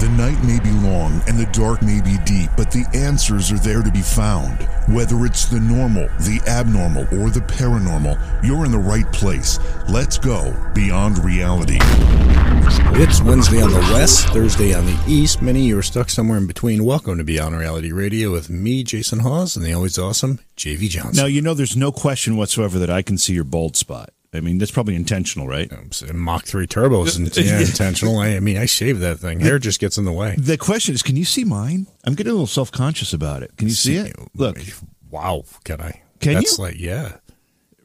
The night may be long and the dark may be deep, but the answers are there to be found. Whether it's the normal, the abnormal, or the paranormal, you're in the right place. Let's go beyond reality. It's Wednesday on the west, Thursday on the east. Many of you are stuck somewhere in between. Welcome to Beyond Reality Radio with me, Jason Hawes, and the always awesome JV Johnson. Now, you know, there's no question whatsoever that I can see your bald spot. I mean, that's probably intentional, right? Mach 3 turbo is uh, yeah, intentional. I, I mean, I shave that thing. Hair just gets in the way. The question is, can you see mine? I'm getting a little self conscious about it. Can you see, it? Look, Wow, can I? Can That's you? like, yeah.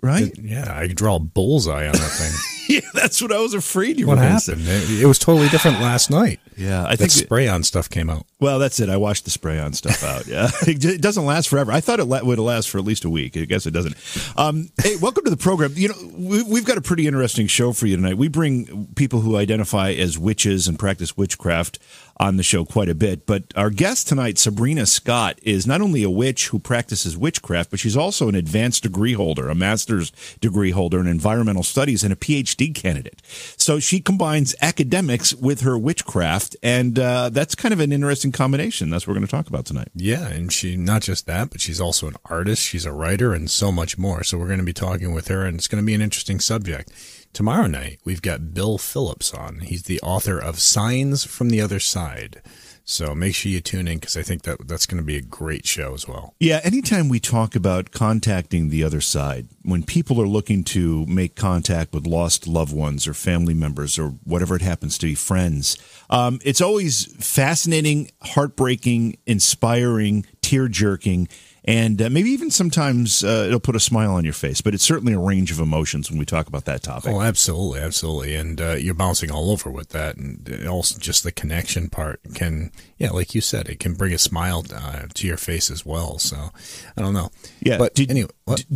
Right? Yeah, I could draw a bullseye on that thing. yeah, that's what I was afraid you what were going to say. happened? It, it was totally different last night. Yeah, I That think. spray on stuff came out. well, that's it. I washed the spray on stuff out. Yeah, it j- it doesn't last forever. I thought it la- would last for at least a week. I guess it doesn't. Um, hey, welcome to the program. You know, we, we've got a pretty interesting show for you tonight. We bring people who identify as witches and practice witchcraft on the show quite a bit. But our guest tonight, Sabrina Scott, is not only a witch who practices witchcraft, but she's also an advanced degree holder, a master's degree holder in environmental studies, and a PhD candidate. So she combines academics with her witchcraft, and uh, that's kind of an interesting combination. That's what we're going to talk about tonight. Yeah, and she not just that, but she's also an artist, she's a writer, and so much more. So we're going to be talking with her, and it's going to be an interesting subject. Tomorrow night, we've got Bill Phillips on. He's the author of Signs from the Other Side. So make sure you tune in because I think that that's going to be a great show as well. Yeah, anytime we talk about contacting the other side, when people are looking to make contact with lost loved ones or family members or whatever it happens to be, friends, um, it's always fascinating, heartbreaking, inspiring, tear jerking. And uh, maybe even sometimes uh, it'll put a smile on your face, but it's certainly a range of emotions when we talk about that topic. Oh, absolutely, absolutely, and uh, you're bouncing all over with that, and also just the connection part can, yeah, like you said, it can bring a smile uh, to your face as well. So, I don't know, Yeah, but did- anyway,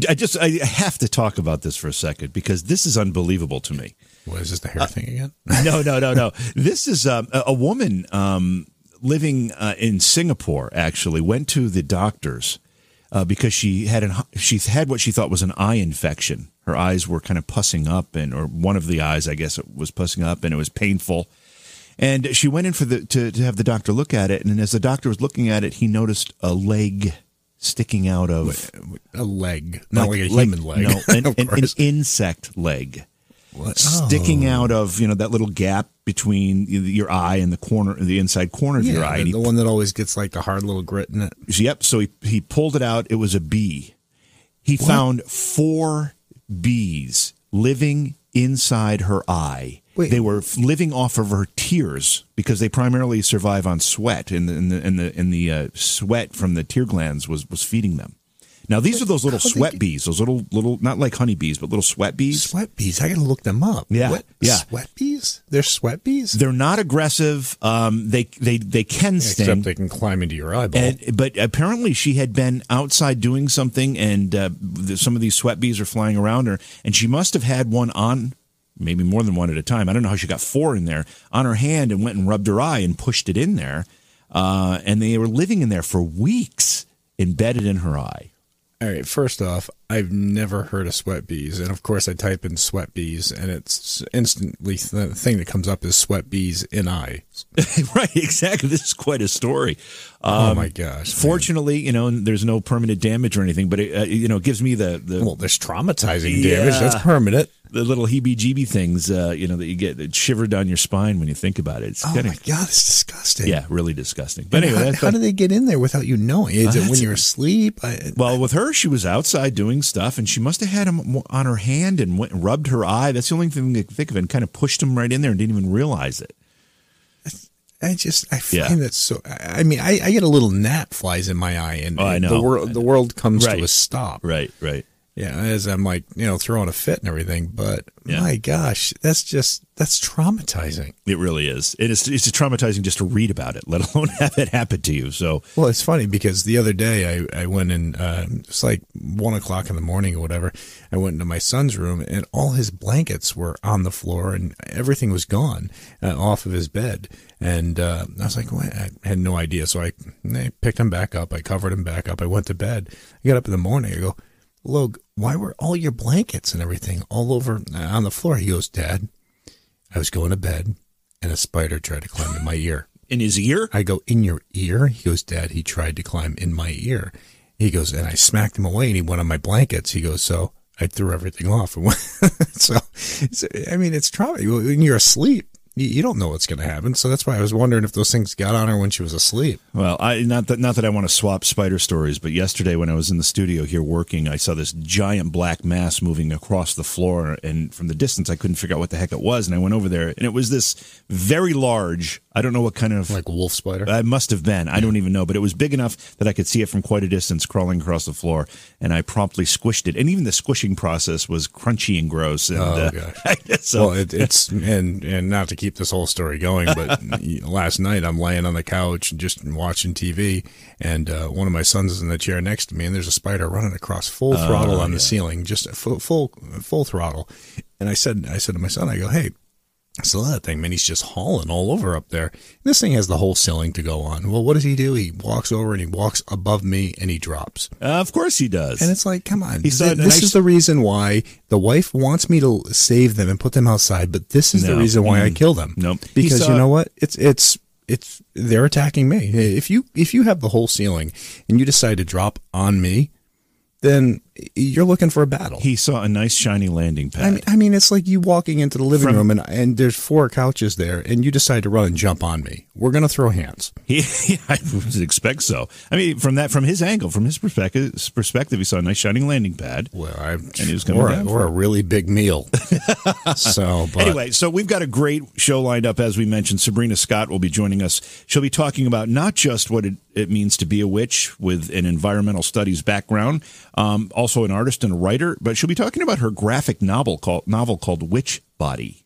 I just I have to talk about this for a second because this is unbelievable to me. what is this the hair thing again? no, no, no, no. This is um, a, a woman um, living uh, in Singapore. Actually, went to the doctors uh, because she had an she had what she thought was an eye infection. Her eyes were kind of pussing up, and or one of the eyes, I guess, it was pussing up, and it was painful. And she went in for the to, to have the doctor look at it, and as the doctor was looking at it, he noticed a leg sticking out of a leg, not like, a human leg. No, an, an, an insect leg What? sticking Oh. out of you know that little gap between your eye and the corner, the inside corner of your eye. the, he, the one that always gets like the hard little grit in it. yep. So he he pulled it out. It was a bee. He found four bees living inside her eye. Wait. They were living off of her tears because they primarily survive on sweat, and the and the and the, and the uh, sweat from the tear glands was was feeding them. Now these are those little sweat get- bees, those little little not like honeybees, but little sweat bees. Sweat bees. I gotta look them up. Yeah, What? yeah. Sweat bees? They're sweat bees. They're not aggressive. Um, they they they can sting. Except they can climb into your eyeball. And, but apparently, she had been outside doing something, and uh, some of these sweat bees are flying around her, and she must have had one on, maybe more than one at a time. I don't know how she got four in there on her hand, and went and rubbed her eye and pushed it in there, uh, and they were living in there for weeks, embedded in her eye. All right. First off, I've never heard of sweat bees, and of course, I type in sweat bees, and it's instantly the thing that comes up is sweat bees in eye. right, exactly. This is quite a story. oh my gosh! man. Fortunately, you know, there's no permanent damage or anything, but it, uh, you know, it gives me the the well, there's traumatizing damage. That's permanent. the little heebie-jeebie things, uh, you know, that you get that shiver down your spine when you think about it. It's Oh kinda, my god, it's disgusting. yeah, really disgusting. But And anyway, how, how do they get in there without you knowing? Is it when you're asleep? I, well, with her, she was outside doing stuff, and she must have had him on her hand and went and rubbed her eye. That's the only thing I can think of, and kind of pushed him right in there and didn't even realize it. I just I Yeah. find that so. I mean, I, I get a little gnat flies in my eye, and Oh, and the world the world comes Right. to a stop. Right, right. Yeah, as I'm like you know throwing a fit and everything, but Yeah. my gosh, that's just that's traumatizing. It really is. It is. It's traumatizing just to read about it, let alone have it happen to you. So, Well, it's funny because the other day I, I went in, uh, it's like one o'clock in the morning or whatever. I went into my son's room and all his blankets were on the floor and everything was gone uh, off of his bed. And uh, I was like, well, I had no idea. So I, I picked him back up. I covered him back up. I went to bed. I got up in the morning. I go, Log, why were all your blankets and everything all over uh, on the floor? He goes, Dad, I was going to bed and a spider tried to climb in my ear. In his ear? I go, in your ear? He goes, Dad, he tried to climb in my ear. He goes, and I smacked him away and he went on my blankets. He goes, so I threw everything off. so, so, I mean, it's trauma. When you're asleep, you, don't know what's going to happen. So that's why I was wondering if those things got on her when she was asleep. Well, I not that not that I want to swap spider stories, but yesterday when I was in the studio here working, I saw this giant black mass moving across the floor, and from the distance, I couldn't figure out what the heck it was. And I went over there, and it was this very large. I don't know what kind of like wolf spider. I must have been. I don't even know, but it was big enough that I could see it from quite a distance crawling across the floor, and I promptly squished it. And even the squishing process was crunchy and gross. And, oh uh, gosh! so well, it, it's and and not to keep this whole story going, but last night I'm laying on the couch just watching TV, and uh, one of my sons is in the chair next to me, and there's a spider running across full oh, throttle on yeah. the ceiling, just full, full full throttle. And I said, I said to my son, I go, hey, so that thing, man, he's just hauling all over up there. This thing has the whole ceiling to go on. Well, what does he do? He walks over and he walks above me and he drops. Uh, of course he does. And it's like, come on. Th- this nice... is the reason why the wife wants me to save them and put them outside, but this is no. the reason why mm. I kill them. Nope. Because saw... you know what? It's it's it's they're attacking me. If you if you have the whole ceiling and you decide to drop on me, then you're looking for a battle. He saw a nice shiny landing pad. I mean, I mean it's like you walking into the living From, room and, and there's four couches there, and you decide to run and jump on me. We're going to throw hands. He, I would expect so. I mean, from that, from his angle, from his perspective, perspective, he saw a nice shining landing pad. Well, I, and he was going or, or a really big meal. so, but. anyway, so we've got a great show lined up. As we mentioned, Sabrina Scott will be joining us. She'll be talking about not just what it, it means to be a witch with an environmental studies background, um, also an artist artist and a writer, but she'll be talking about her graphic novel called novel called Witch Body.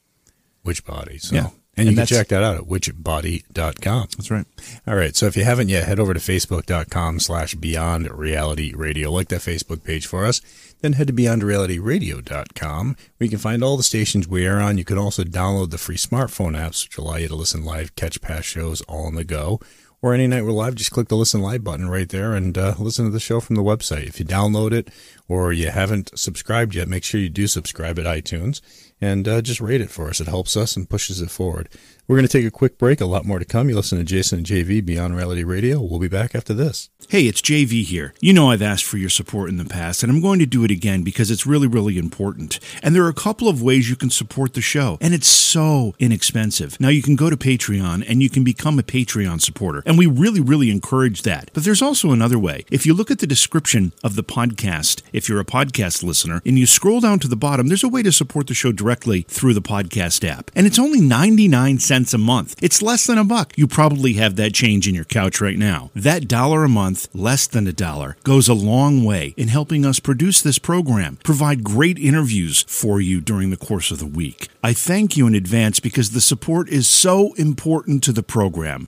Witch Body. So. Yeah. And, and you can check that out at witchbody.com. That's right. All right. So if you haven't yet, head over to facebook.com slash beyond reality radio. Like that Facebook page for us. Then head to beyondrealityradio.com where you can find all the stations we are on. You can also download the free smartphone apps, which allow you to listen live, catch past shows all on the go or any night we're live, just click the listen live button right there and uh, listen to the show from the website. If you download it or you haven't subscribed yet, make sure you do subscribe at iTunes and uh, just rate it for us. It helps us and pushes it forward. We're going to take a quick break. A lot more to come. You listen to Jason and JV Beyond Reality Radio. We'll be back after this. Hey, it's JV here. You know I've asked for your support in the past, and I'm going to do it again because it's really, really important. And there are a couple of ways you can support the show, and it's so inexpensive. Now, you can go to Patreon and you can become a Patreon supporter, and we really, really encourage that. But there's also another way. If you look at the description of the podcast, if you're a podcast listener, and you scroll down to the bottom, there's a way to support the show directly through the podcast app. And it's only 99 cents cents a month. It's less than a buck. You probably have that change in your couch right now. That dollar a month, less than a dollar, goes a long way in helping us produce this program, provide great interviews for you during the course of the week. I thank you in advance because the support is so important to the program.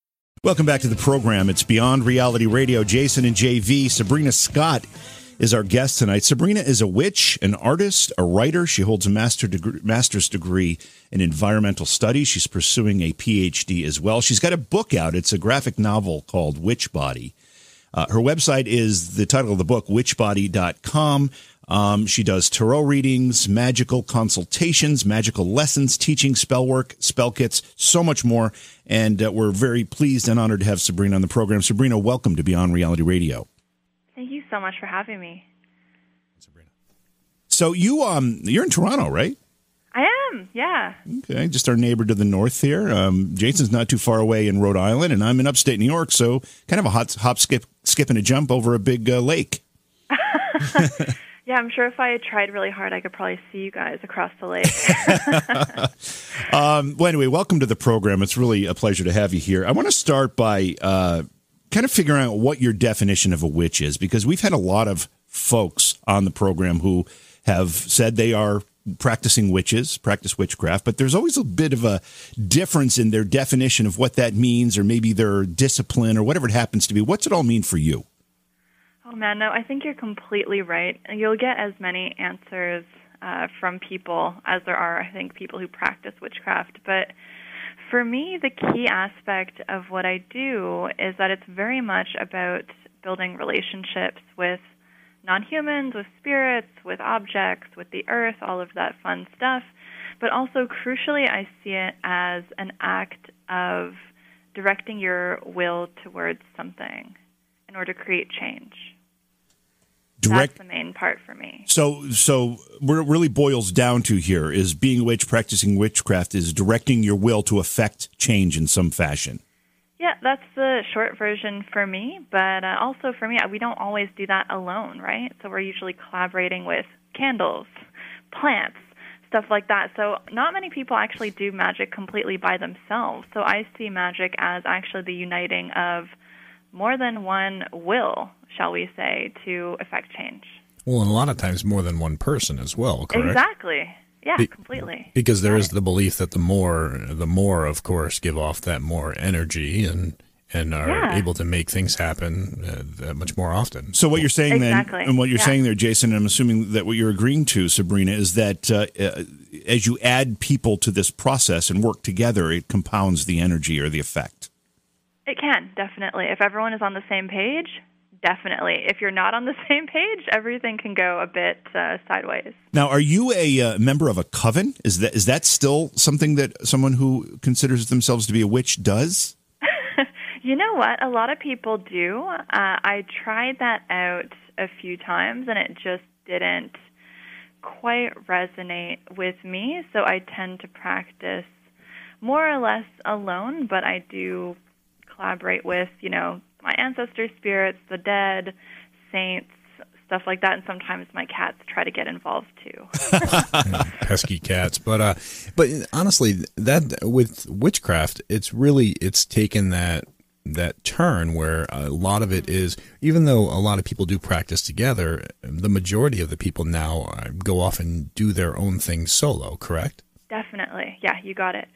Welcome back to the program. It's Beyond Reality Radio. Jason and JV. Sabrina Scott is our guest tonight. Sabrina is a witch, an artist, a writer. She holds a master master's degree in environmental studies. She's pursuing a PhD as well. She's got a book out. It's a graphic novel called Witch Body. Uh, her website is the title of the book, witchbody.com. Um, she does tarot readings, magical consultations, magical lessons, teaching spell work, spell kits, so much more. And uh, we're very pleased and honored to have Sabrina on the program. Sabrina, welcome to Beyond Reality Radio. Thank you so much for having me. Sabrina. So you um you're in Toronto, right? I am, yeah. Okay, just our neighbor to the north here. Um, Jason's not too far away in Rhode Island, and I'm in upstate New York, so kind of a hot hop, skip, skip, and a jump over a big uh, lake. Yeah, I'm sure if I tried really hard, I could probably see you guys across the lake. um, well, anyway, welcome to the program. It's really a pleasure to have you here. I want to start by uh, kind of figuring out what your definition of a witch is, because we've had a lot of folks on the program who have said they are practicing witches, practice witchcraft, but there's always a bit of a difference in their definition of what that means, or maybe their discipline, or whatever it happens to be. What's it all mean for you? Oh man, no, I think you're completely right. You'll get as many answers uh, from people as there are, I think, people who practice witchcraft. But for me, the key aspect of what I do is that it's very much about building relationships with non humans, with spirits, with objects, with the earth, all of that fun stuff. But also, crucially, I see it as an act of directing your will towards something in order to create change. Direct. That's the main part for me. So, so what it really boils down to here is being a witch, practicing witchcraft, is directing your will to affect change in some fashion. Yeah, that's the short version for me. But uh, also for me, we don't always do that alone, right? So we're usually collaborating with candles, plants, stuff like that. So not many people actually do magic completely by themselves. So I see magic as actually the uniting of more than one will, shall we say, to affect change. Well, and a lot of times more than one person as well, correct? Exactly. Yeah, Be- completely. Because there is the belief that the more, the more, of course, give off that more energy and and are Yeah. able to make things happen uh, that much more often. So what you're saying Exactly. then, and what you're Yeah. saying there, Jason, and I'm assuming that what you're agreeing to, Sabrina, is that uh, uh, as you add people to this process and work together, it compounds the energy or the effect. It can, definitely. If everyone is on the same page, definitely. If you're not on the same page, everything can go a bit uh, sideways. Now, are you a uh, member of a coven? Is that is that still something that someone who considers themselves to be a witch does? You know what? A lot of people do. Uh, I tried that out a few times, and it just didn't quite resonate with me. So I tend to practice more or less alone, but I do collaborate with, you know, my ancestor spirits, the dead, saints, stuff like that. And sometimes my cats try to get involved too. pesky cats. But uh, but honestly, that with witchcraft, it's really it's taken that that turn where a lot of it is even though a lot of people do practice together the majority of the people now uh, go off and do their own thing solo correct Definitely. Yeah, you got it.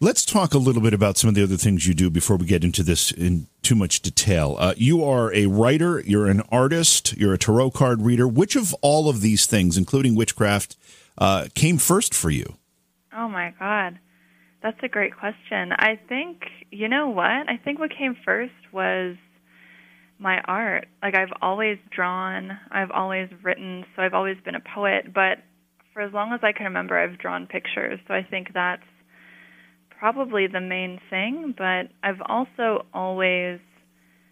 Let's talk a little bit about some of the other things you do before we get into this in too much detail. Uh, you are a writer, you're an artist, you're a tarot card reader. Which of all of these things, including witchcraft, uh, came first for you? Oh my God. That's a great question. I think, you know what? I think what came first was my art. Like, I've always drawn, I've always written, so I've always been a poet, but for as long as I can remember, I've drawn pictures. So I think that's probably the main thing, but I've also always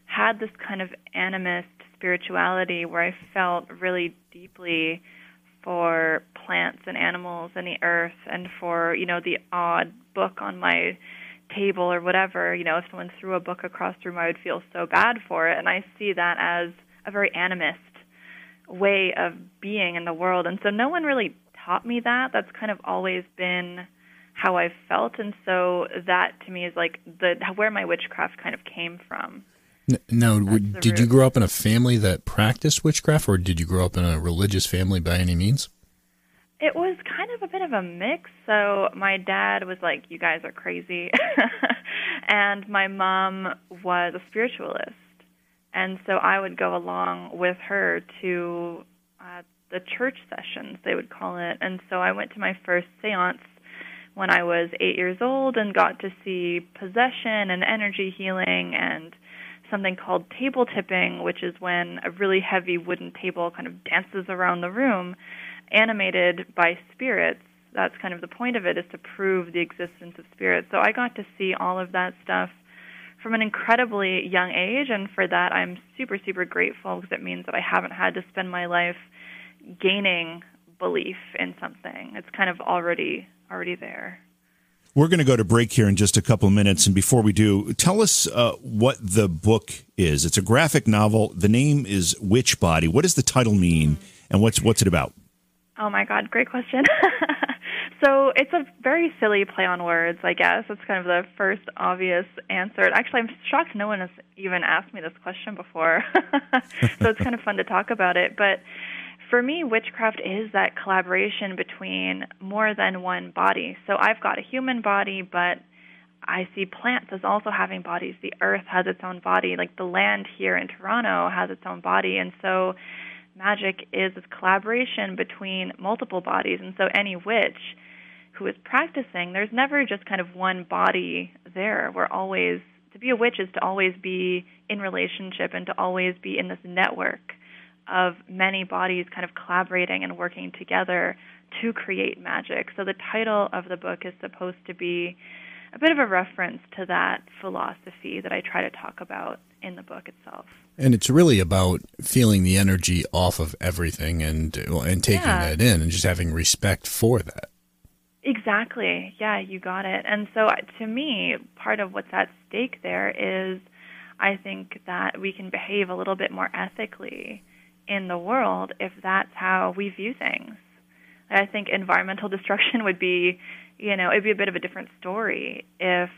had this kind of animist spirituality where I felt really deeply for plants and animals and the earth and for, you know, the odd book on my table or whatever. You know, if someone threw a book across the room, I would feel so bad for it. And I see that as a very animist way of being in the world. And so no one really taught me that. That's kind of always been how I've felt. And so that to me is like the where my witchcraft kind of came from. N- now w- the did you grow up in a family that practiced witchcraft or did you grow up in a religious family by any means It was kind of a bit of a mix. So my dad was like, "You guys are crazy," and my mom was a spiritualist, and so I would go along with her to uh, the church sessions, they would call it. And so I went to my first séance when I was eight years old and got to see possession and energy healing and something called table tipping, which is when a really heavy wooden table kind of dances around the room, animated by spirits. That's kind of the point of it, is to prove the existence of spirits. So I got to see all of that stuff from an incredibly young age, and for that I'm super, super grateful because it means that I haven't had to spend my life gaining belief in something. It's kind of already already there. We're going to go to break here in just a couple of minutes. And before we do, tell us uh, what the book is. It's a graphic novel. The name is Witch Body. What does the title mean, and what's what's it about? Oh my God, great question. so it's a very silly play on words, I guess. It's kind of the first obvious answer. Actually, I'm shocked no one has even asked me this question before. so it's kind of fun to talk about it. But for me, witchcraft is that collaboration between more than one body. So I've got a human body, but I see plants as also having bodies. The earth has its own body, like the land here in Toronto has its own body. And so magic is this collaboration between multiple bodies. And so any witch who is practicing, there's never just kind of one body there. We're always, to be a witch is to always be in relationship and to always be in this network of many bodies kind of collaborating and working together to create magic. So the title of the book is supposed to be a bit of a reference to that philosophy that I try to talk about in the book itself. And it's really about feeling the energy off of everything and and taking yeah. that in and just having respect for that. Exactly. Yeah, you got it. And so uh, to me, part of what's at stake there is I think that we can behave a little bit more ethically in the world if that's how we view things. I think environmental destruction would be, you know, it'd be a bit of a different story if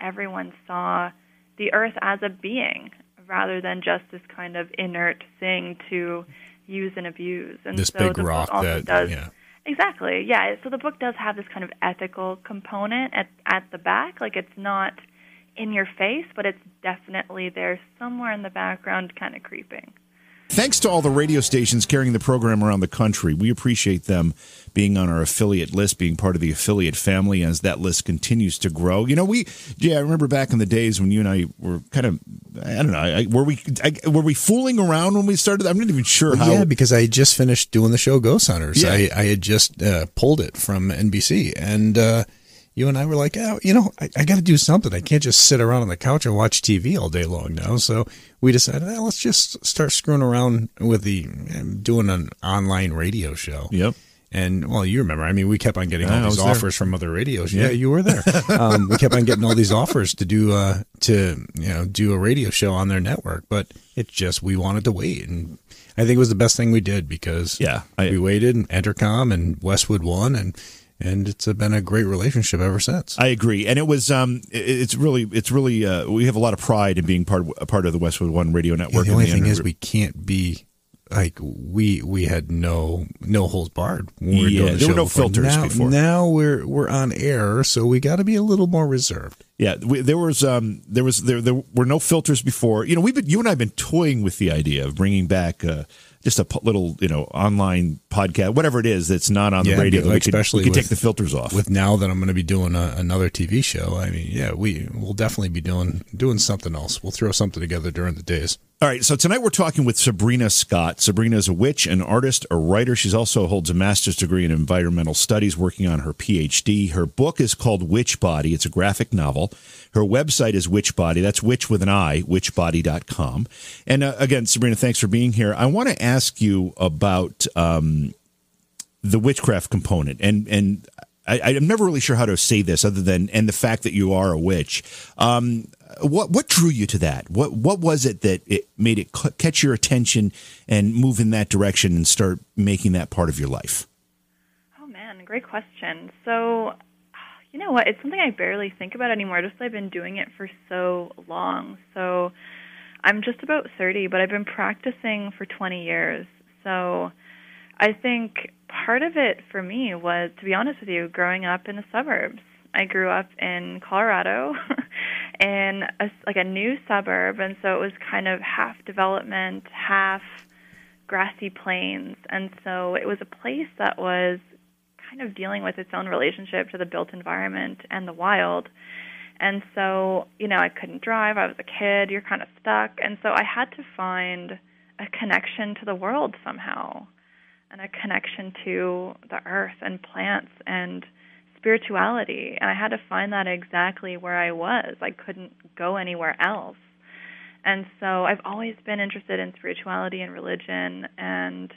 everyone saw the earth as a being rather than just this kind of inert thing to use and abuse. And this so big rock that does, yeah. Exactly. Yeah. So the book does have this kind of ethical component at at the back. Like it's not in your face, but it's definitely there somewhere in the background kind of creeping. Thanks to all the radio stations carrying the program around the country. We appreciate them being on our affiliate list, being part of the affiliate family as that list continues to grow. You know, we, yeah, I remember back in the days when you and I were kind of, I don't know, I, were we I, were we fooling around when we started? I'm not even sure how. Yeah, because I had just finished doing the show Ghost Hunters. Yeah. I, I had just uh, pulled it from NBC and. Uh, you and I were like, oh, you know, I, I got to do something. I can't just sit around on the couch and watch TV all day long now. So we decided, eh, let's just start screwing around with the doing an online radio show. Yep. And well, you remember, I mean, we kept on getting all these offers there. from other radios. Yeah, yeah you were there. um, we kept on getting all these offers to do uh, to you know do a radio show on their network, but it just we wanted to wait, and I think it was the best thing we did because yeah, I, we waited. And Entercom and Westwood One, and and it's been a great relationship ever since. I agree, and it was um, it's really it's really uh, we have a lot of pride in being part a part of the Westwood One Radio Network. Yeah, the only the thing is, we can't be like we we had no no holes barred. When we yeah, the there were no before. filters now, before. Now we're we're on air, so we got to be a little more reserved. Yeah, we, there was um there was there there were no filters before. You know, we've been you and I've been toying with the idea of bringing back. Uh, just a little, you know, online podcast, whatever it is that's not on yeah, the radio. Like we could, especially we could with, take the filters off. With now that I'm going to be doing a, another TV show, I mean, yeah, we will definitely be doing doing something else. We'll throw something together during the days. All right, so tonight we're talking with Sabrina Scott. Sabrina is a witch, an artist, a writer. She also holds a master's degree in environmental studies, working on her PhD. Her book is called Witch Body. It's a graphic novel. Her website is Witchbody. That's witch with an I, witchbody.com. And uh, again, Sabrina, thanks for being here. I want to ask you about um, the witchcraft component. And, and I, am never really sure how to say this other than, and the fact that you are a witch. Um, what what drew you to that? What what was it that it made it catch your attention and move in that direction and start making that part of your life? Oh man, great question. So you know what? It's something I barely think about anymore. Just I've been doing it for so long. So I'm just about 30, but I've been practicing for 20 years. So I think part of it for me was, to be honest with you, growing up in the suburbs. I grew up in Colorado, in a, like a new suburb, and so it was kind of half development, half grassy plains, and so it was a place that was kind of dealing with its own relationship to the built environment and the wild. And so, you know, I couldn't drive. I was a kid. You're kind of stuck. And so I had to find a connection to the world somehow and a connection to the earth and plants and spirituality. And I had to find that exactly where I was. I couldn't go anywhere else. And so I've always been interested in spirituality and religion and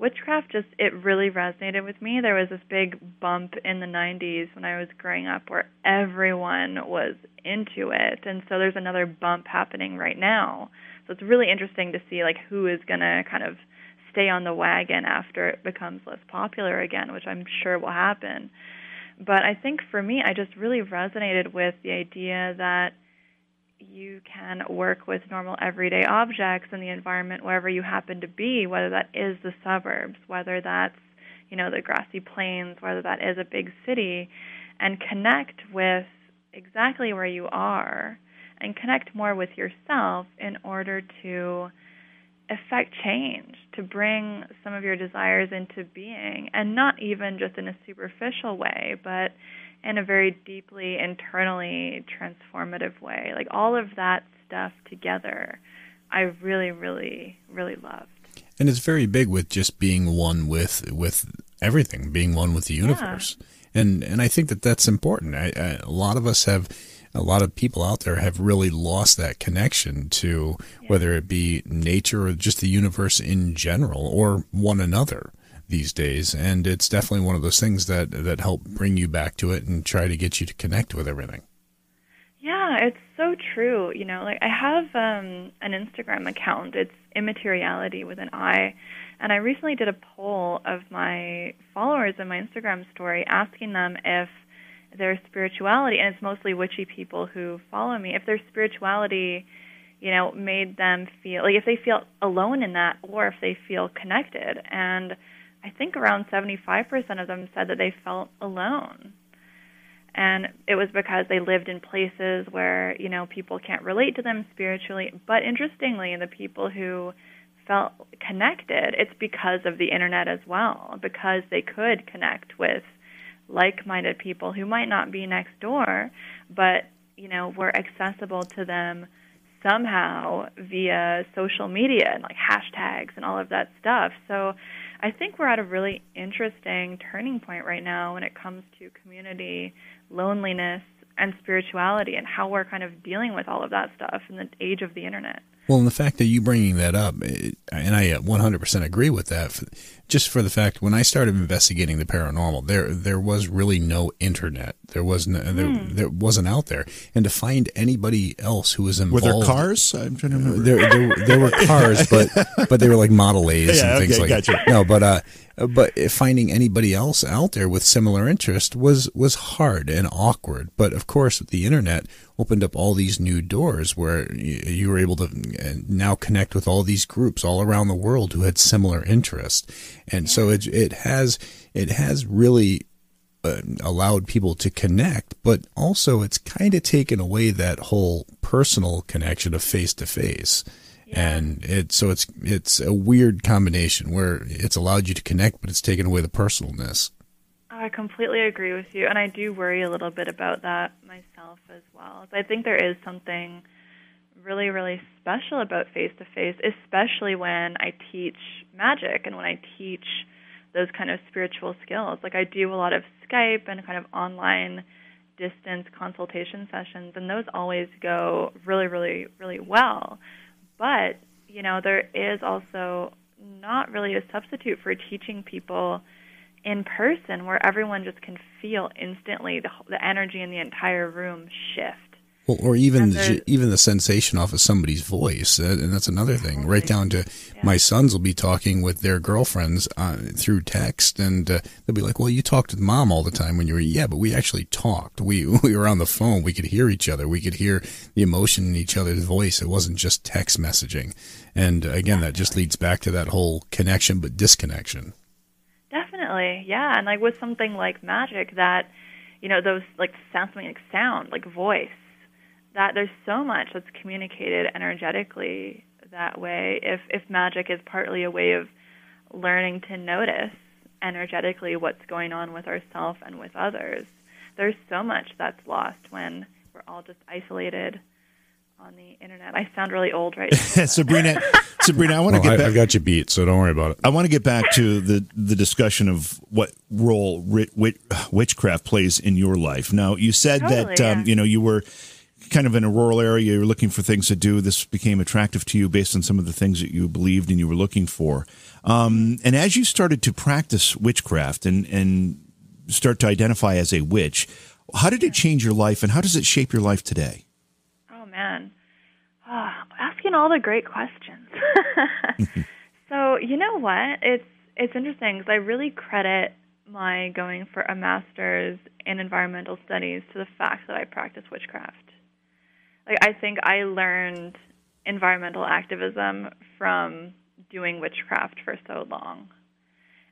witchcraft just it really resonated with me. There was this big bump in the 90s when I was growing up where everyone was into it. And so there's another bump happening right now. So it's really interesting to see like who is going to kind of stay on the wagon after it becomes less popular again, which I'm sure will happen. But I think for me I just really resonated with the idea that you can work with normal everyday objects in the environment wherever you happen to be, whether that is the suburbs, whether that's you know the grassy plains, whether that is a big city, and connect with exactly where you are and connect more with yourself in order to affect change, to bring some of your desires into being, and not even just in a superficial way, but in a very deeply internally transformative way. Like all of that stuff together, I really, really, really loved. And it's very big with just being one with with everything, being one with the universe. Yeah. And and I think that that's important. I, I, a lot of us have a lot of people out there have really lost that connection to yeah. whether it be nature or just the universe in general or one another these days and it's definitely one of those things that that help bring you back to it and try to get you to connect with everything. Yeah it's so true you know like i have um an instagram account. It's immateriality with an i. And i recently did a poll of my followers in my instagram story asking them if their spirituality, and it's mostly witchy people who follow me, if their spirituality, you know, made them feel like if they feel alone in that or if they feel connected. And I think around 75% of them said that they felt alone. And it was because they lived in places where, you know, people can't relate to them spiritually. But interestingly, the people who felt connected, it's because of the internet as well, because they could connect with like minded people who might not be next door, but you know, were accessible to them somehow via social media and like hashtags and all of that stuff. So I think we're at a really interesting turning point right now when it comes to community, loneliness, and spirituality and how we're kind of dealing with all of that stuff in the age of the internet. Well, and the fact that you bringing that up, and I 100% agree with that, just for the fact when I started investigating the paranormal, there there was really no internet. There was no, there, hmm. there wasn't out there, and to find anybody else who was involved. Were there cars? I'm trying to remember. There, there, there were cars, but but they were like Model A's yeah, and things okay, like gotcha. that. No, but uh, but finding anybody else out there with similar interest was was hard and awkward. But of course, the internet opened up all these new doors where you were able to uh, now connect with all these groups all around the world who had similar interest. And so it, it has, it has really uh, allowed people to connect, but also it's kind of taken away that whole personal connection of face to face. And it so it's it's a weird combination where it's allowed you to connect, but it's taken away the personalness. I completely agree with you, and I do worry a little bit about that myself as well. I think there is something really, really special about face to face, especially when I teach magic and when I teach those kind of spiritual skills. Like I do a lot of Skype and kind of online distance consultation sessions, and those always go really, really, really well. But, you know, there is also not really a substitute for teaching people in person where everyone just can feel instantly the, the energy in the entire room shift. Well, or even the, even the sensation off of somebody's voice, and that's another thing. Right down to yeah. my sons will be talking with their girlfriends uh, through text, and uh, they'll be like, "Well, you talked with mom all the time when you were yeah, but we actually talked. We we were on the phone. We could hear each other. We could hear the emotion in each other's voice. It wasn't just text messaging." And uh, again, that just leads back to that whole connection but disconnection. Definitely, yeah. And like with something like magic, that you know those like sound something like sound, like voice. That there's so much that's communicated energetically that way. If if magic is partly a way of learning to notice energetically what's going on with ourselves and with others, there's so much that's lost when we're all just isolated on the internet. I sound really old right now. Sabrina, Sabrina, I want to well, get back. I got you beat, so don't worry about it. I want to get back to the the discussion of what role witchcraft plays in your life. Now, you said totally, that um, you know you were kind of in a rural area. you're looking for things to do. This became attractive to you based on some of the things that you believed and you were looking for. Um, and as you started to practice witchcraft and and start to identify as a witch, how did it change your life, and how does it shape your life today? Oh, man. Oh, asking all the great questions. so, you know what? It's it's interesting because I really credit my going for a master's in environmental studies to the fact that I practice witchcraft. Like I think I learned environmental activism from doing witchcraft for so long.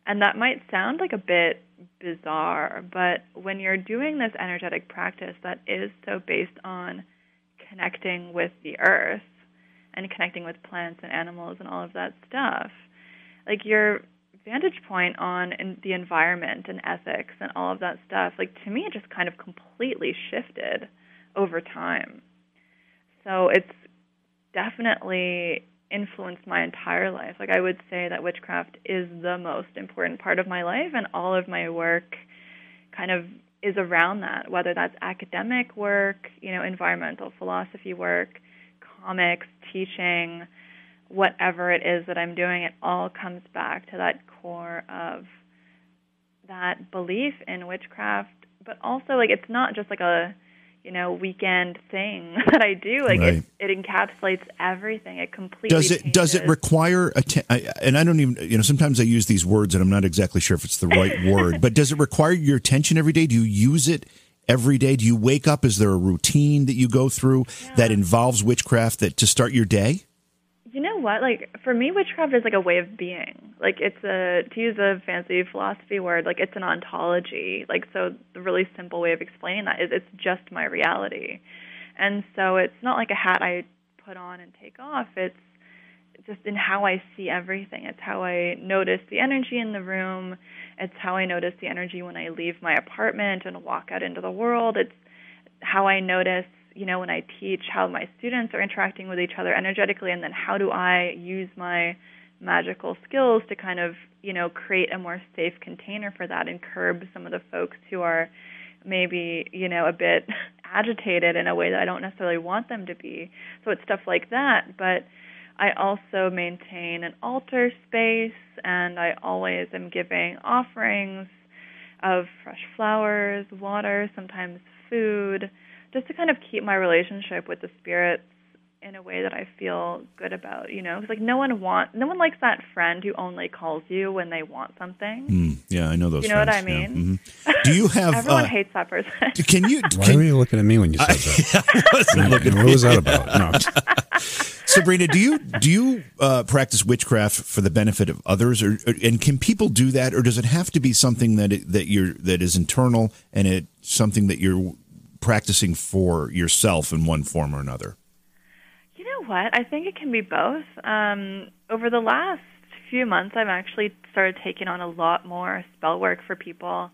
And that might sound like a bit bizarre, but when you're doing this energetic practice that is so based on connecting with the earth and connecting with plants and animals and all of that stuff, like your vantage point on the environment and ethics and all of that stuff, like to me, it just kind of completely shifted over time. So it's definitely influenced my entire life. Like I would say that witchcraft is the most important part of my life and all of my work kind of is around that, whether that's academic work, you know, environmental philosophy work, comics, teaching, whatever it is that I'm doing, it all comes back to that core of that belief in witchcraft, but also like it's not just like a you know weekend thing that I do. Like right. it, it encapsulates everything. It completely does it changes. does it require a and I don't even you know sometimes I use these words and I'm not exactly sure if it's the right word, but does it require your attention every day? Do you use it? Every day, do you wake up? Is there a routine that you go through yeah. that involves witchcraft that to start your day? You know what? Like for me, witchcraft is like a way of being. Like it's a to use a fancy philosophy word, like it's an ontology. Like so, the really simple way of explaining that is it's just my reality, and so it's not like a hat I put on and take off. It's just in how I see everything. It's how I notice the energy in the room. It's how I notice the energy when I leave my apartment and walk out into the world. It's how I notice you know, when I teach, how my students are interacting with each other energetically, and then how do I use my magical skills to kind of, you know, create a more safe container for that and curb some of the folks who are maybe, you know, a bit agitated in a way that I don't necessarily want them to be. So it's stuff like that, but I also maintain an altar space and I always am giving offerings of fresh flowers, water, sometimes food, just to kind of keep my relationship with the spirits in a way that I feel good about, you know, because like no one want, no one likes that friend who only calls you when they want something. Mm, yeah, I know those. You know friends. what I mean? Yeah. Mm-hmm. Do you have? Everyone uh, hates that person. Can you? Why can, were you looking at me when you said that? I wasn't looking. What was that about? No. Sabrina, do you do you uh, practice witchcraft for the benefit of others, or, or, and can people do that, or does it have to be something that it, that you're that is internal and it something that you're practicing for yourself in one form or another? You know what? I think it can be both. Um, over the last few months, I've actually started taking on a lot more spell work for people,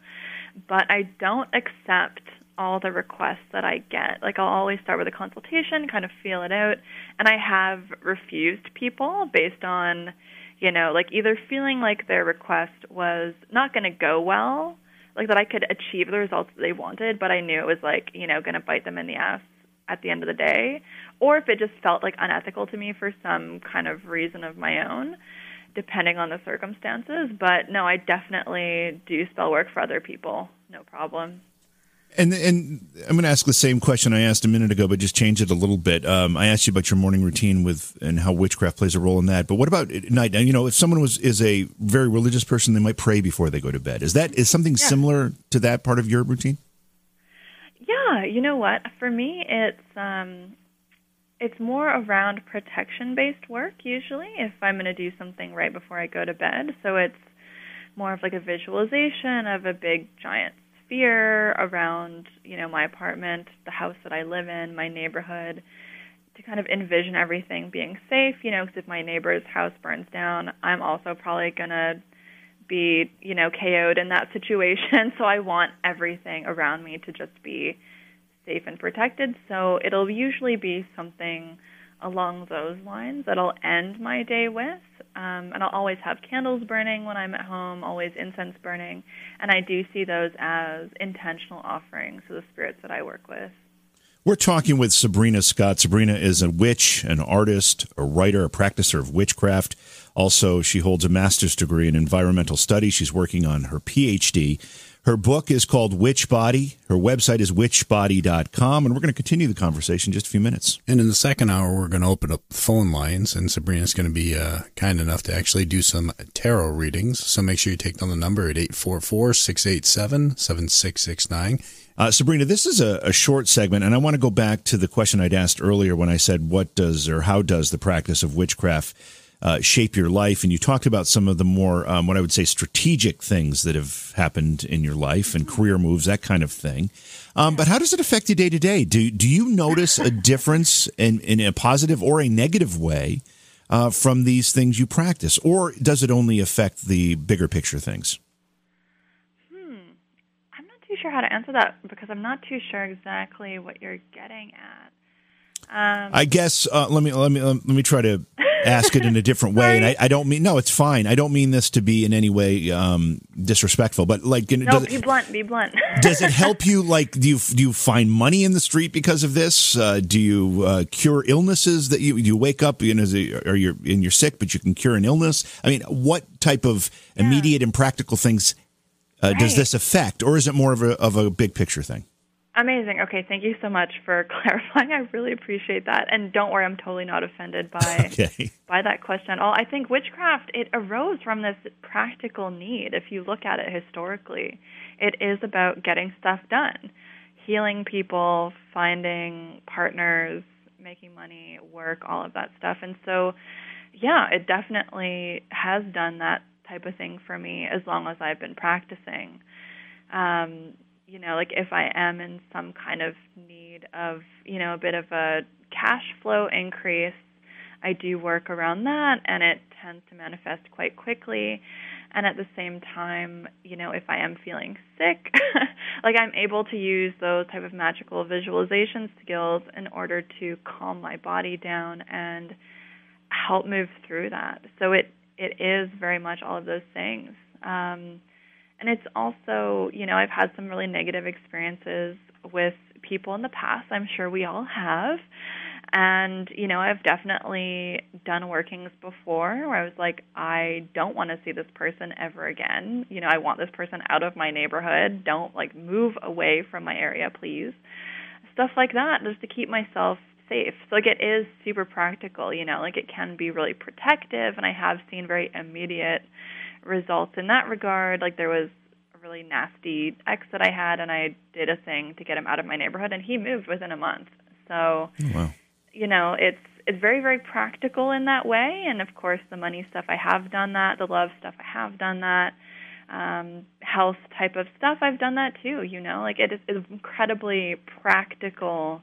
but I don't accept all the requests that I get. Like I'll always start with a consultation, kind of feel it out, and I have refused people based on, you know, like either feeling like their request was not going to go well like that I could achieve the results that they wanted, but I knew it was like, you know, going to bite them in the ass at the end of the day, or if it just felt like unethical to me for some kind of reason of my own, depending on the circumstances. But no, I definitely do spell work for other people, no problem. And and I'm going to ask the same question I asked a minute ago, but just change it a little bit. Um, I asked you about your morning routine with and how witchcraft plays a role in that. But what about at night? Now, you know, if someone was is a very religious person, they might pray before they go to bed. Is that is something yeah. similar to that part of your routine? Yeah, you know what? For me, it's um, it's more around protection based work usually. If I'm going to do something right before I go to bed, so it's more of like a visualization of a big giant sphere around, you know, my apartment, the house that I live in, my neighborhood, to kind of envision everything being safe, you know, because if my neighbor's house burns down, I'm also probably going to be, you know, KO'd in that situation. So I want everything around me to just be safe and protected. So it'll usually be something along those lines that I'll end my day with. Um, and I'll always have candles burning when I'm at home, always incense burning. And I do see those as intentional offerings to the spirits that I work with. We're talking with Sabrina Scott. Sabrina is a witch, an artist, a writer, a practicer of witchcraft. Also, she holds a master's degree in environmental studies. She's working on her PhD. Her book is called Witch Body. Her website is witchbody.com. And we're going to continue the conversation in just a few minutes. And in the second hour, we're going to open up phone lines, and Sabrina's going to be uh, kind enough to actually do some tarot readings. So make sure you take down the number at 844 687 7669. Uh, Sabrina, this is a, a, short segment, and I want to go back to the question I'd asked earlier when I said, What does or how does the practice of witchcraft uh, shape your life? And you talked about some of the more, um, what I would say, strategic things that have happened in your life and career moves, that kind of thing. Um, but how does it affect you day to day? Do, do you notice a difference in, in a positive or a negative way uh, from these things you practice? Or does it only affect the bigger picture things? Hmm. I'm not too sure how to answer that because I'm not too sure exactly what you're getting at. Um, I guess uh, let me let me let me try to ask it in a different way, and I, I, don't mean no, it's fine. I don't mean this to be in any way um, disrespectful, but like, no, does be blunt, be blunt. does it help you? Like, do you do you find money in the street because of this? Uh, do you uh, cure illnesses that you you wake up you know, or you're and you're sick, but you can cure an illness? I mean, what type of yeah. immediate and practical things uh, right. Does this affect, or is it more of a of a big picture thing? Amazing. Okay, thank you so much for clarifying. I really appreciate that. And don't worry, I'm totally not offended by okay. by that question at all. I think witchcraft it arose from this practical need. If you look at it historically, it is about getting stuff done, healing people, finding partners, making money, work, all of that stuff. And so, yeah, it definitely has done that type of thing for me as long as I've been practicing. Um, you know, like if I am in some kind of need of, you know, a bit of a cash flow increase, I do work around that and it tends to manifest quite quickly. And at the same time, you know, if I am feeling sick, like I'm able to use those type of magical visualization skills in order to calm my body down and help move through that. So it it is very much all of those things. Um, and it's also, you know, I've had some really negative experiences with people in the past. I'm sure we all have. And, you know, I've definitely done workings before where I was like, I don't want to see this person ever again. You know, I want this person out of my neighborhood. Don't like move away from my area, please. Stuff like that, just to keep myself safe. So like it is super practical, you know, like it can be really protective and I have seen very immediate results in that regard. Like there was a really nasty ex that I had and I did a thing to get him out of my neighborhood and he moved within a month. So oh, wow. you know, it's it's very, very practical in that way and of course the money stuff I have done that, the love stuff I have done that. Um, health type of stuff, I've done that too. You know, like it is an incredibly practical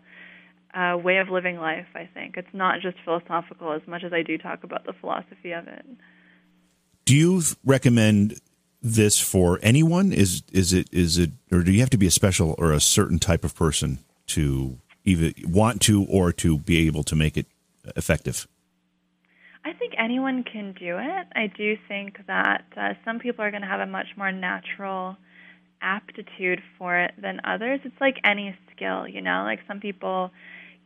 uh, way of living life. I think it's not just philosophical as much as I do talk about the philosophy of it. Do you recommend this for anyone? Is is it is it or do you have to be a special or a certain type of person to either want to or to be able to make it effective? I think anyone can do it. I do think that uh, some people are going to have a much more natural aptitude for it than others. It's like any skill, you know, like some people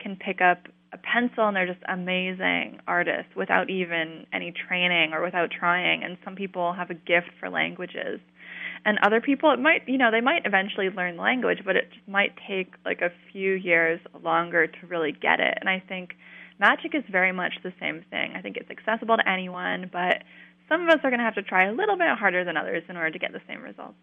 can pick up a pencil and they're just amazing artists without even any training or without trying. And some people have a gift for languages. And other people it might you know they might eventually learn language but it just might take like a few years longer to really get it. And i think magic is very much the same thing. I think it's accessible to anyone but some of us are going to have to try a little bit harder than others in order to get the same results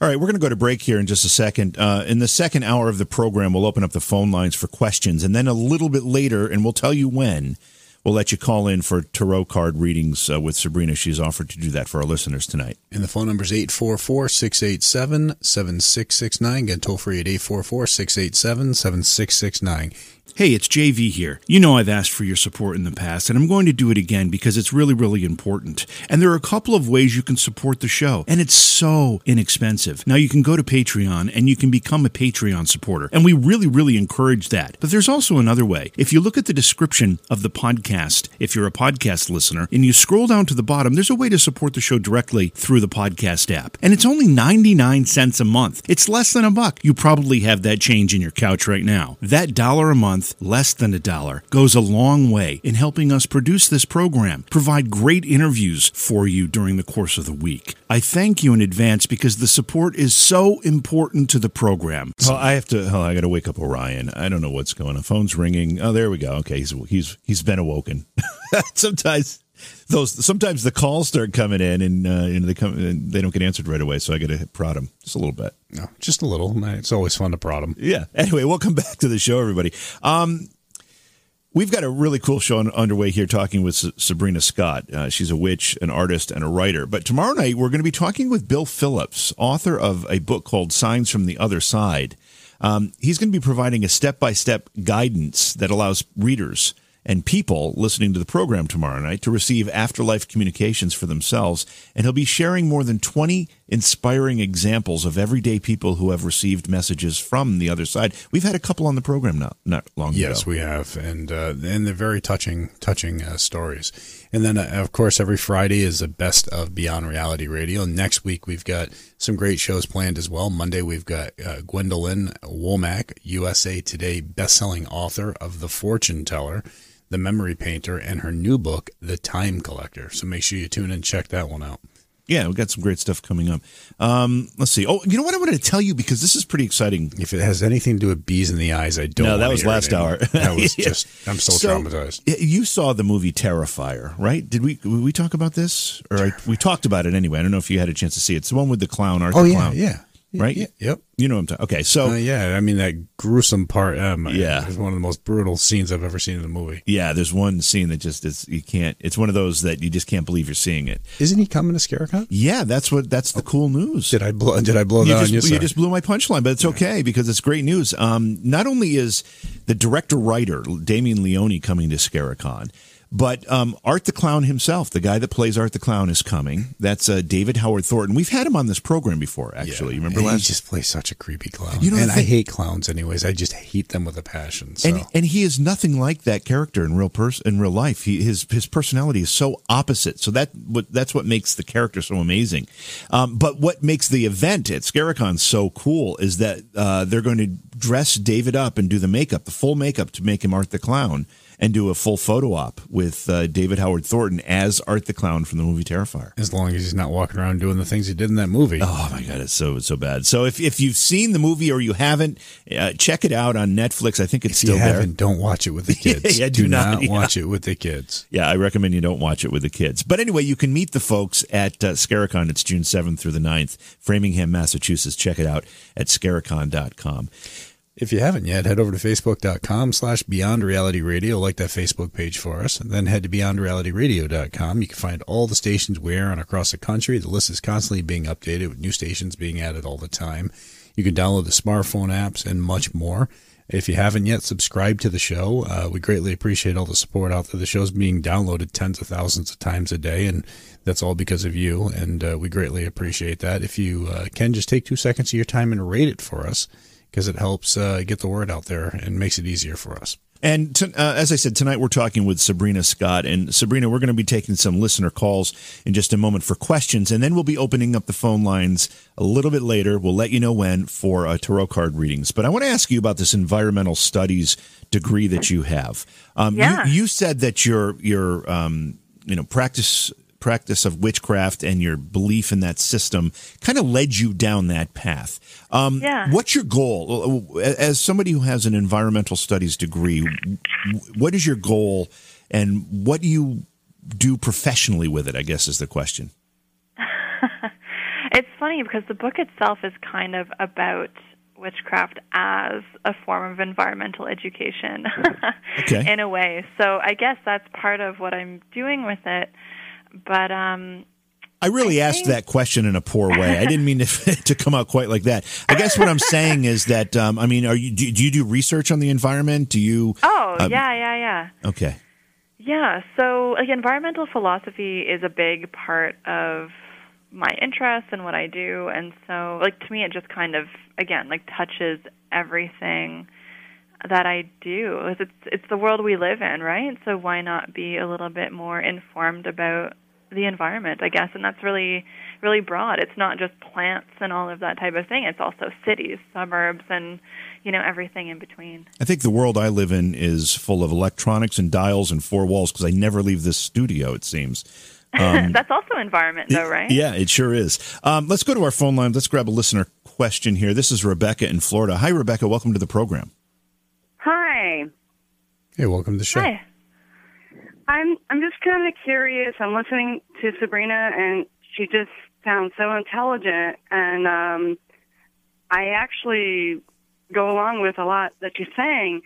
all right, we're going to go to break here in just a second. Uh, in the second hour of the program, we'll open up the phone lines for questions. And then a little bit later, and we'll tell you when, we'll let you call in for tarot card readings uh, with Sabrina. She's offered to do that for our listeners tonight. And the phone number is 844 687 7669. Again, toll free at 844 687 7669. Hey, it's JV here. You know I've asked for your support in the past, and I'm going to do it again because it's really, really important. And there are a couple of ways you can support the show, and it's so inexpensive. Now, you can go to Patreon and you can become a Patreon supporter, and we really, really encourage that. But there's also another way. If you look at the description of the podcast, if you're a podcast listener, and you scroll down to the bottom, there's a way to support the show directly through the podcast app. And it's only 99 cents a month. It's less than a buck. You probably have that change in your couch right now. That dollar a month month, less than a dollar, goes a long way in helping us produce this program, provide great interviews for you during the course of the week. I thank you in advance because the support is so important to the program. Well, I have to. Oh, I got to wake up Orion. I don't know what's going on. Phone's ringing. Oh, there we go. Okay, he's he's he's been awoken. Sometimes Those sometimes the calls start coming in and uh, you know, they come and they don't get answered right away, so I got to prod them just a little bit. No, just a little. It's always fun to prod them. Yeah. Anyway, welcome back to the show, everybody. Um, We've got a really cool show underway here talking with Sabrina Scott. Uh, she's a witch, an artist, and a writer. But tomorrow night, we're going to be talking with Bill Phillips, author of a book called Signs from the Other Side. Um, he's going to be providing a step by step guidance that allows readers and people listening to the program tomorrow night to receive afterlife communications for themselves. And he'll be sharing more than 20 inspiring examples of everyday people who have received messages from the other side. We've had a couple on the program not, not long yes, ago. Yes, we have. And, uh, and they're very touching, touching uh, stories. And then, uh, of course, every Friday is the best of Beyond Reality Radio. Next week, we've got some great shows planned as well. Monday, we've got uh, Gwendolyn Womack, USA Today bestselling author of The Fortune Teller. The Memory Painter, and her new book, The Time Collector. So make sure you tune in and check that one out. Yeah, we've got some great stuff coming up. Um, let's see. Oh, you know what I wanted to tell you because this is pretty exciting. If it has anything to do with bees in the eyes, I don't. Know. No, that was last hour. that was just. I'm so, so, traumatized. You saw the movie Terrifier, right? Did we did we talk about this, or I, we talked about it anyway? I don't know if you had a chance to see it. It's the one with the clown, Art oh, yeah, Clown. Yeah, right? Yeah, yep. You know what I'm talking. Okay, so uh, yeah, I mean that gruesome part. Um, yeah, is one of the most brutal scenes I've ever seen in a movie. Yeah, there's one scene that just is you can't. It's one of those that you just can't believe you're seeing it. Isn't he coming to Scarecon? Yeah, that's what. That's the cool news. Did I blow? Did I blow you that just, on you? You just blew my punchline, but it's okay because it's great news. Um, not only is the director writer Damien Leone coming to Scarecon. But um, Art the Clown himself, the guy that plays Art the Clown, is coming. That's uh, David Howard Thornton. We've had him on this program before, actually. Yeah. Remember and last? He just plays such a creepy clown. You know, and I hate clowns, anyways. I just hate them with a passion. So. And and he is nothing like that character in real pers- in real life. He, his his personality is so opposite. So that what that's what makes the character so amazing. Um, but what makes the event at Scarecon so cool is that uh, they're going to dress David up and do the makeup, the full makeup to make him Art the Clown and do a full photo op with uh, David Howard Thornton as Art the Clown from the movie Terrifier. As long as he's not walking around doing the things he did in that movie. Oh my god, it's so so bad. So if, if you've seen the movie or you haven't, uh, check it out on Netflix. I think it's if still you there. Haven't, don't watch it with the kids. yeah, do, do not, yeah. watch it with the kids. Yeah, I recommend you don't watch it with the kids. But anyway, you can meet the folks at uh, Scaricon. It's June 7th through the 9th, Framingham, Massachusetts. Check it out at scaricon.com. If you haven't yet, head over to facebook.com slash Beyond Reality Radio, like that Facebook page for us, and then head to beyondrealityradio.com. You can find all the stations we air on across the country. The list is constantly being updated with new stations being added all the time. You can download the smartphone apps and much more. If you haven't yet subscribed to the show, uh, we greatly appreciate all the support out there. The show's being downloaded tens of thousands of times a day, and that's all because of you, and uh, we greatly appreciate that. If you uh, can, just take two seconds of your time and rate it for us because it helps uh, get the word out there and makes it easier for us. And to, uh, as I said, tonight we're talking with Sabrina Scott. And Sabrina, we're going to be taking some listener calls in just a moment for questions. And then we'll be opening up the phone lines a little bit later. We'll let you know when for uh, tarot card readings. But I want to ask you about this environmental studies degree that you have. Um, yeah. you, you said that your, your um, you know, practice practice of witchcraft and your belief in that system kind of led you down that path. Um, yeah. What's your goal as somebody who has an environmental studies degree? What is your goal, and what do you do professionally with it? I guess is the question. it's funny because the book itself is kind of about witchcraft as a form of environmental education okay. in a way. So I guess that's part of what I'm doing with it. But um I really I asked think... that question in a poor way. I didn't mean to, to come out quite like that. I guess what I'm saying is that um, I mean, are you do, do, you do research on the environment? Do you? Oh um, yeah, yeah, yeah. Okay. Yeah. So like environmental philosophy is a big part of my interests and what I do, and so like to me, it just kind of again like touches everything that I do. It's it's the world we live in, right? So why not be a little bit more informed about the environment, I guess, and that's really really broad. It's not just plants and all of that type of thing. It's also cities, suburbs, and you know everything in between. I think the world I live in is full of electronics and dials and four walls because I never leave this studio. It seems. Um, that's also environment, though, right? Yeah, it sure is. Um, let's go to our phone line. Let's grab a listener question here. This is Rebecca in Florida. Hi, Rebecca. Welcome to the program. Hi. Hey, welcome to the show. Hi. I'm I'm just kind of curious. I'm listening to Sabrina, and she just sounds so intelligent, and um, I actually go along with a lot that she's saying.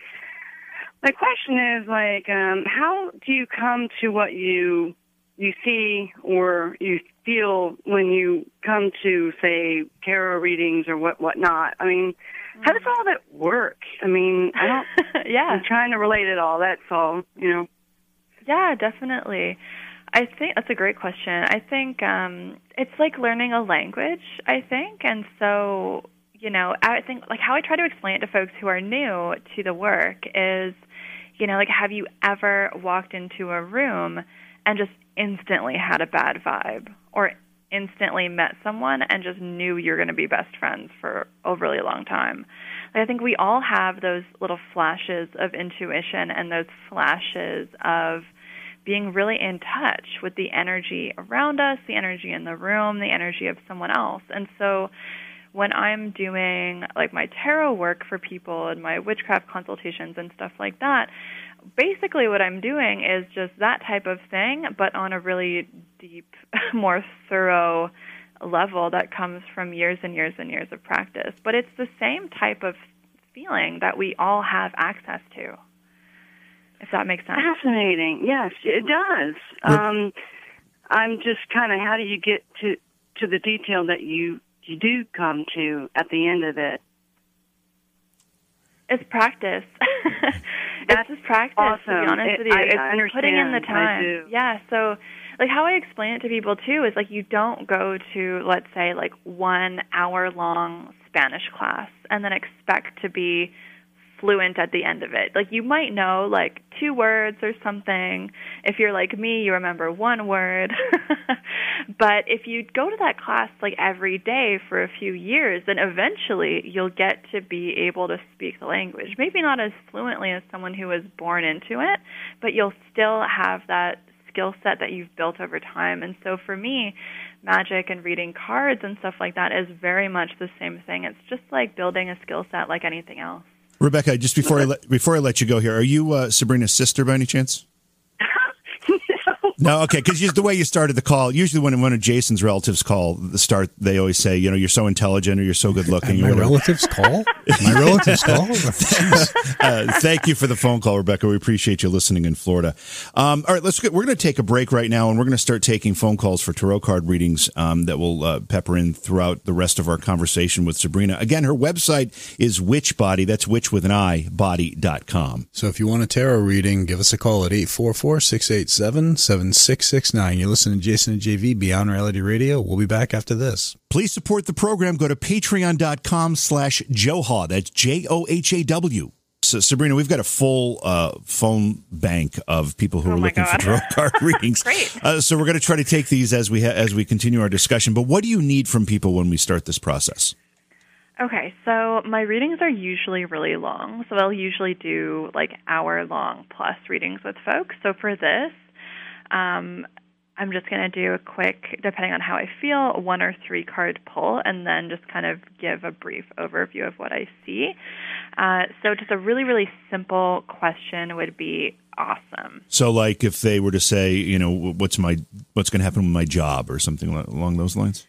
My question is like, um, how do you come to what you you see or you feel when you come to say tarot readings or what whatnot? I mean, how does all that work? I mean, I don't. yeah. I'm trying to relate it all. That's all. You know. Yeah, definitely. I think that's a great question. I think um it's like learning a language, I think. And so, you know, I think like how I try to explain it to folks who are new to the work is, you know, like have you ever walked into a room and just instantly had a bad vibe or instantly met someone and just knew you're going to be best friends for a really long time. Like, I think we all have those little flashes of intuition and those flashes of being really in touch with the energy around us, the energy in the room, the energy of someone else. And so when I'm doing like my tarot work for people and my witchcraft consultations and stuff like that, basically what I'm doing is just that type of thing, but on a really deep, more thorough level that comes from years and years and years of practice. But it's the same type of feeling that we all have access to. If that makes sense. Fascinating. Yes, it does. Um, I'm just kind of how do you get to to the detail that you you do come to at the end of it? It's practice. it's just practice. awesome. To be um, honest It- with you, I it's putting in the understand. I time. Yeah. So, like how I explain it to people too is like you don't go to let's say like one hour long Spanish class and then expect to be fluent at the end of it. Like you might know like two words or something. If you're like me, you remember one word. but if you go to that class like every day for a few years, then eventually you'll get to be able to speak the language. Maybe not as fluently as someone who was born into it, but you'll still have that skill set that you've built over time. And so for me, magic and reading cards and stuff like that is very much the same thing. It's just like building a skill set like anything else. Rebecca, just before I let, before I let you go here, are you uh, Sabrina's sister by any chance? No, okay, because the way you started the call, usually when one of Jason's relatives call the start, they always say, you know, you're so intelligent or you're so good looking. My whatever. relatives call. My relatives call. uh, thank you for the phone call, Rebecca. We appreciate you listening in Florida. Um, all right, let's get. We're going to take a break right now, and we're going to start taking phone calls for tarot card readings um, that will uh, pepper in throughout the rest of our conversation with Sabrina. Again, her website is Witchbody. That's witch with an I body.com. So if you want a tarot reading, give us a call at 844-687-7669. You're listening to Jason and JV Beyond Reality Radio. We'll be back after this. Please support the program. Go to patreon.com slash Johaw. That's J O H A W. So, Sabrina, we've got a full uh, phone bank of people who Oh are my looking for tarot card readings. Great. Uh, so we're going to try to take these as we ha- as we continue our discussion. But what do you need from people when we start this process? Okay, so my readings are usually really long. So I'll usually do like hour long plus readings with folks. So for this, um, I'm just going to do a quick, depending on how I feel, one or three card pull, and then just kind of give a brief overview of what I see. Uh, so just a really, really simple question would be awesome. So, like, if they were to say, you know, what's my what's going to happen with my job or something along those lines,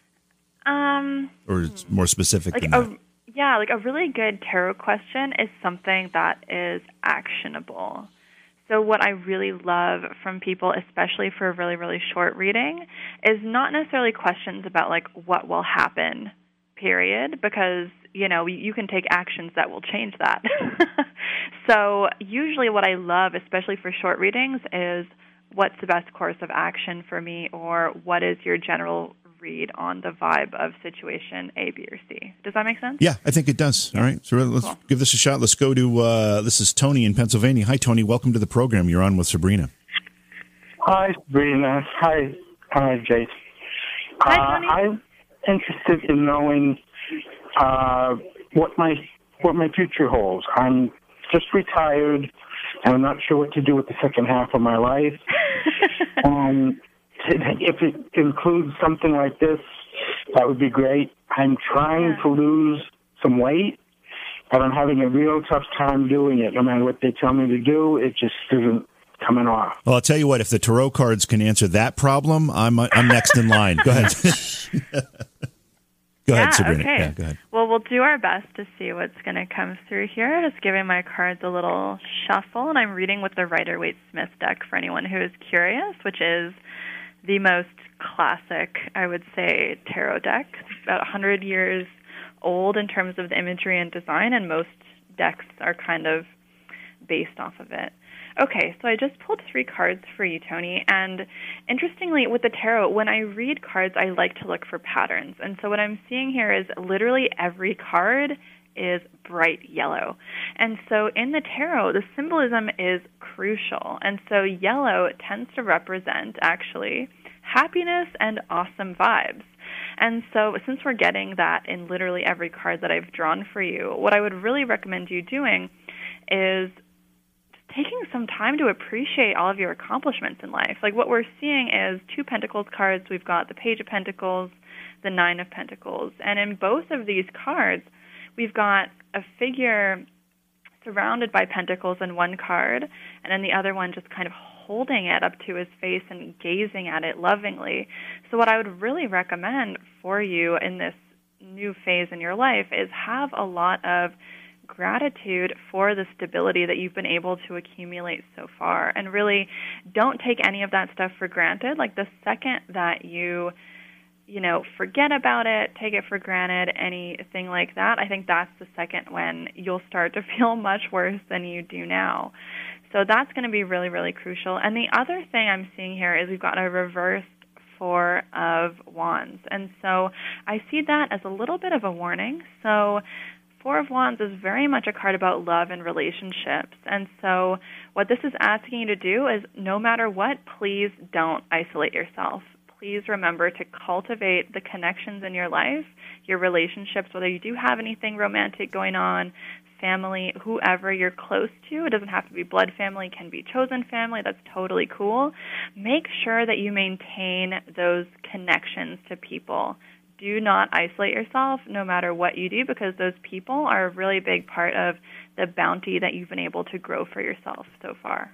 Um, or more specific like than a that. yeah like a really good tarot question is something that is actionable so what i really love from people especially for a really really short reading is not necessarily questions about like what will happen period because you know you can take actions that will change that. So usually what i love especially for short readings is what's the best course of action for me or what is your general read on the vibe of situation A, B, or C. Does that make sense? Yeah, I think it does. All right, so let's Cool. give this a shot. Let's go to uh, this is Tony in Pennsylvania. Hi, Tony. Welcome to the program. You're on with Sabrina. Hi, Sabrina. Hi, hi, Jace. Hi, Uh, Tony. I'm interested in knowing uh, what my what my future holds. I'm just retired, and I'm not sure what to do with the second half of my life. um, if it includes something like this, that would be great. I'm trying Yeah. to lose some weight, but I'm having a real tough time doing it. No matter what they tell me to do, it just isn't coming off. Well, I'll tell you what. If the tarot cards can answer that problem, I'm I'm next in line. Go ahead. go ahead, Sabrina. Okay. Yeah, go ahead. Well, we'll do our best to see what's going to come through here. Just giving my cards a little shuffle, and I'm reading with the Rider Waite Smith deck for anyone who is curious, which is the most classic, I would say, tarot deck. It's about 100 years old in terms of the imagery and design, and most decks are kind of based off of it. Okay, so I just pulled three cards for you, Tony. And interestingly, with the tarot, when I read cards, I like to look for patterns. And so what I'm seeing here is literally every card is bright yellow. And so in the tarot, the symbolism is crucial. And so yellow tends to represent actually happiness and awesome vibes. And so, since we're getting that in literally every card that I've drawn for you, what I would really recommend you doing is taking some time to appreciate all of your accomplishments in life. Like what we're seeing is two Pentacles cards. We've got the Page of Pentacles, the Nine of Pentacles. And in both of these cards, we've got a figure surrounded by pentacles in one card, and then the other one just kind of holding it up to his face and gazing at it lovingly. So, what I would really recommend for you in this new phase in your life is have a lot of gratitude for the stability that you've been able to accumulate so far. And really don't take any of that stuff for granted. Like the second that you you know, forget about it, take it for granted, anything like that, I think that's the second when you'll start to feel much worse than you do now. So that's going to be really, really crucial. And the other thing I'm seeing here is we've got a reversed Four of Wands. And so I see that as a little bit of a warning. So Four of Wands is very much a card about love and relationships. And so, what this is asking you to do is no matter what, please don't isolate yourself. Please remember to cultivate the connections in your life, your relationships, whether you do have anything romantic going on, family, whoever you're close to. It doesn't have to be blood family, can be chosen family. That's totally cool. Make sure that you maintain those connections to people do not isolate yourself no matter what you do because those people are a really big part of the bounty that you've been able to grow for yourself so far.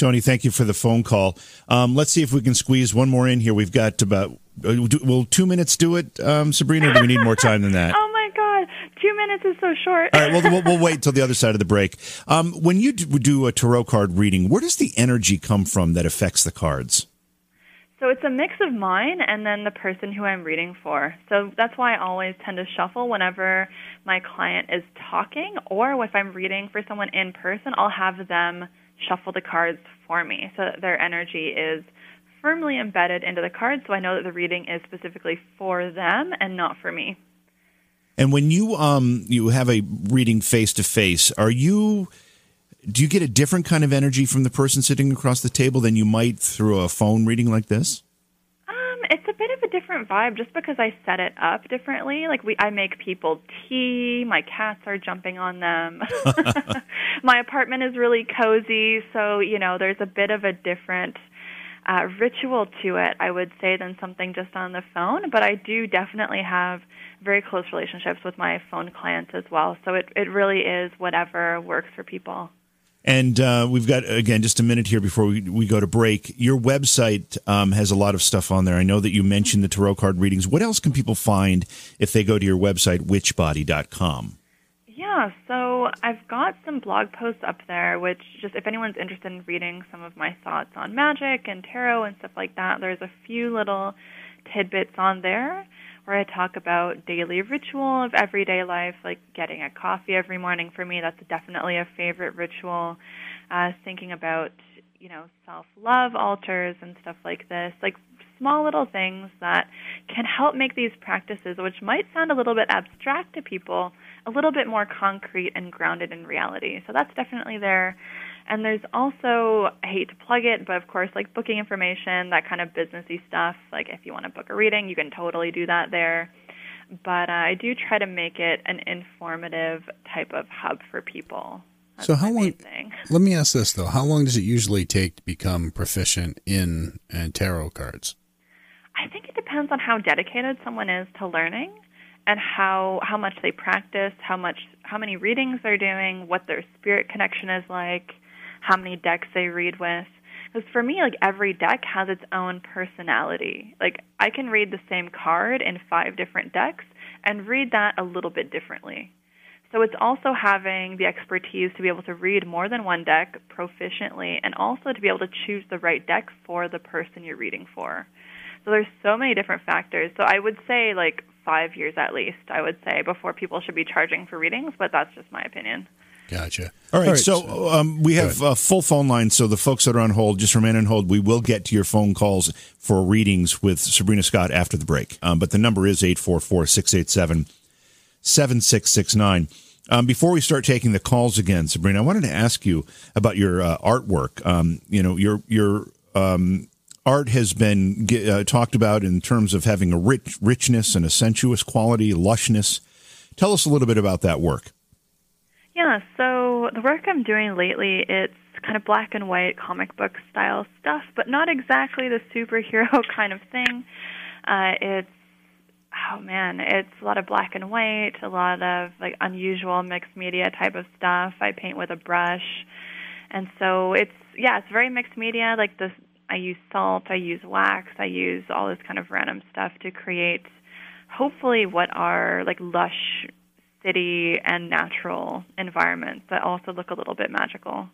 Tony, thank you for the phone call. Um, let's see if we can squeeze one more in here. We've got about, uh, will two minutes do it, um, Sabrina, or do we need more time than that? oh, my God. Two minutes is so short. All right, well, we'll, we'll wait till the other side of the break. Um, when you do a tarot card reading, where does the energy come from that affects the cards? So it's a mix of mine and then the person who I'm reading for. So that's why I always tend to shuffle whenever my client is talking, or if I'm reading for someone in person, I'll have them shuffle the cards for me so that their energy is firmly embedded into the cards so I know that the reading is specifically for them and not for me. And when you um you have a reading face to face, are you do you get a different kind of energy from the person sitting across the table than you might through a phone reading like this? It's a bit of a different vibe just because I set it up differently. Like we I make people tea, my cats are jumping on them. my apartment is really cozy, so you know, there's a bit of a different uh, ritual to it, I would say, than something just on the phone. But I do definitely have very close relationships with my phone clients as well. So it, it really is whatever works for people. And uh, we've got, again, just a minute here before we, we go to break. Your website um, has a lot of stuff on there. I know that you mentioned the tarot card readings. What else can people find if they go to your website, witchbody.com? Yeah, so I've got some blog posts up there, which just if anyone's interested in reading some of my thoughts on magic and tarot and stuff like that, there's a few little tidbits on there where I talk about daily ritual of everyday life, like getting a coffee every morning. For me, that's definitely a favorite ritual. Uh, thinking about, you know, self love altars and stuff like this, like small little things that can help make these practices, which might sound a little bit abstract to people, a little bit more concrete and grounded in reality. So that's definitely there. And there's also, I hate to plug it, but of course, like booking information, that kind of businessy stuff. Like if you want to book a reading, you can totally do that there. But uh, I do try to make it an informative type of hub for people. That's so how long? Thing. Let me ask this though: How long does it usually take to become proficient in uh, tarot cards? I think it depends on how dedicated someone is to learning and how how much they practice, how much how many readings they're doing, what their spirit connection is like, how many decks they read with. Because for me, like every deck has its own personality. Like I can read the same card in five different decks and read that a little bit differently. So it's also having the expertise to be able to read more than one deck proficiently and also to be able to choose the right deck for the person you're reading for. So there's so many different factors. So I would say like 5 years at least, I would say before people should be charging for readings, but that's just my opinion. Gotcha. All right, so um, we have a full phone line. So the folks that are on hold, just remain on hold. We will get to your phone calls for readings with Sabrina Scott after the break. Um, but the number is 844 687 7669. Um, before we start taking the calls again, Sabrina, I wanted to ask you about your uh, artwork. Um, you know, your your um, art has been uh, talked about in terms of having a rich richness and a sensuous quality, lushness. Tell us a little bit about that work. Yeah, so the work I'm doing lately, it's kind of black and white comic book style stuff, but not exactly the superhero kind of thing. Uh, it's oh man, it's a lot of black and white, a lot of like unusual mixed media type of stuff. I paint with a brush. And so it's yeah, it's very mixed media. Like this I use salt, I use wax, I use all this kind of random stuff to create hopefully what are like lush city and natural environments that also look a little bit magical.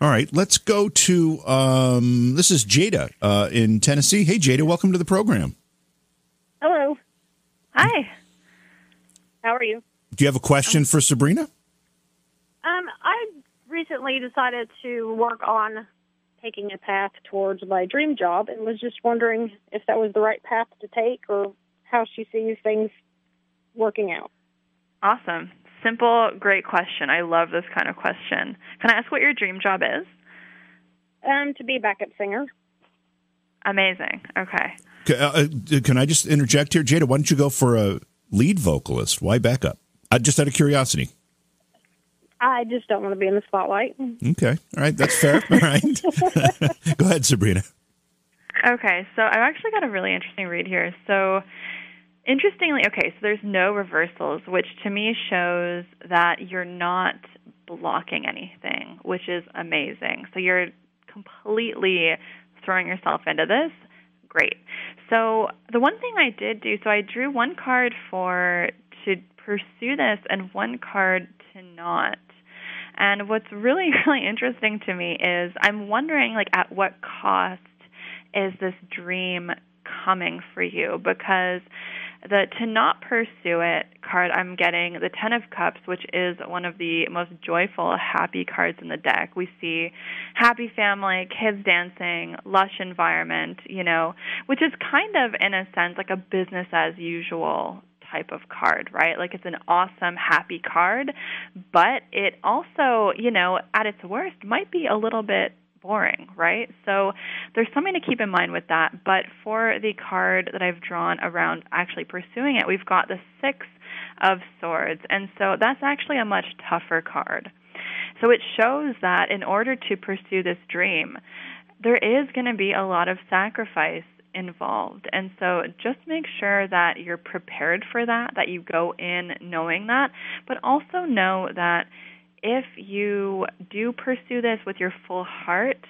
All right, let's go to um, this is Jada uh, in Tennessee. Hey, Jada, welcome to the program. Hello. Hi. How are you? Do you have a question for Sabrina? Um, I recently decided to work on taking a path towards my dream job and was just wondering if that was the right path to take or how she sees things working out. Awesome. Simple, great question. I love this kind of question. Can I ask what your dream job is? Um, to be a backup singer. Amazing. Okay. C- uh, uh, can I just interject here, Jada? Why don't you go for a lead vocalist? Why backup? Uh, just out of curiosity. I just don't want to be in the spotlight. Okay. All right. That's fair. All right. go ahead, Sabrina. Okay, so I've actually got a really interesting read here. So, interestingly, okay, so there's no reversals, which to me shows that you're not blocking anything, which is amazing. So, you're completely throwing yourself into this. Great. So, the one thing I did do, so I drew one card for to pursue this and one card to not. And what's really, really interesting to me is I'm wondering, like, at what cost is this dream coming for you? Because the to not pursue it card, I'm getting the Ten of Cups, which is one of the most joyful, happy cards in the deck. We see happy family, kids dancing, lush environment, you know, which is kind of, in a sense, like a business as usual type of card, right? Like it's an awesome, happy card, but it also, you know, at its worst, might be a little bit boring, right? So there's something to keep in mind with that. But for the card that I've drawn around actually pursuing it, we've got the Six of Swords. And so that's actually a much tougher card. So it shows that in order to pursue this dream, there is going to be a lot of sacrifice involved. And so just make sure that you're prepared for that, that you go in knowing that, but also know that if you do pursue this with your full heart,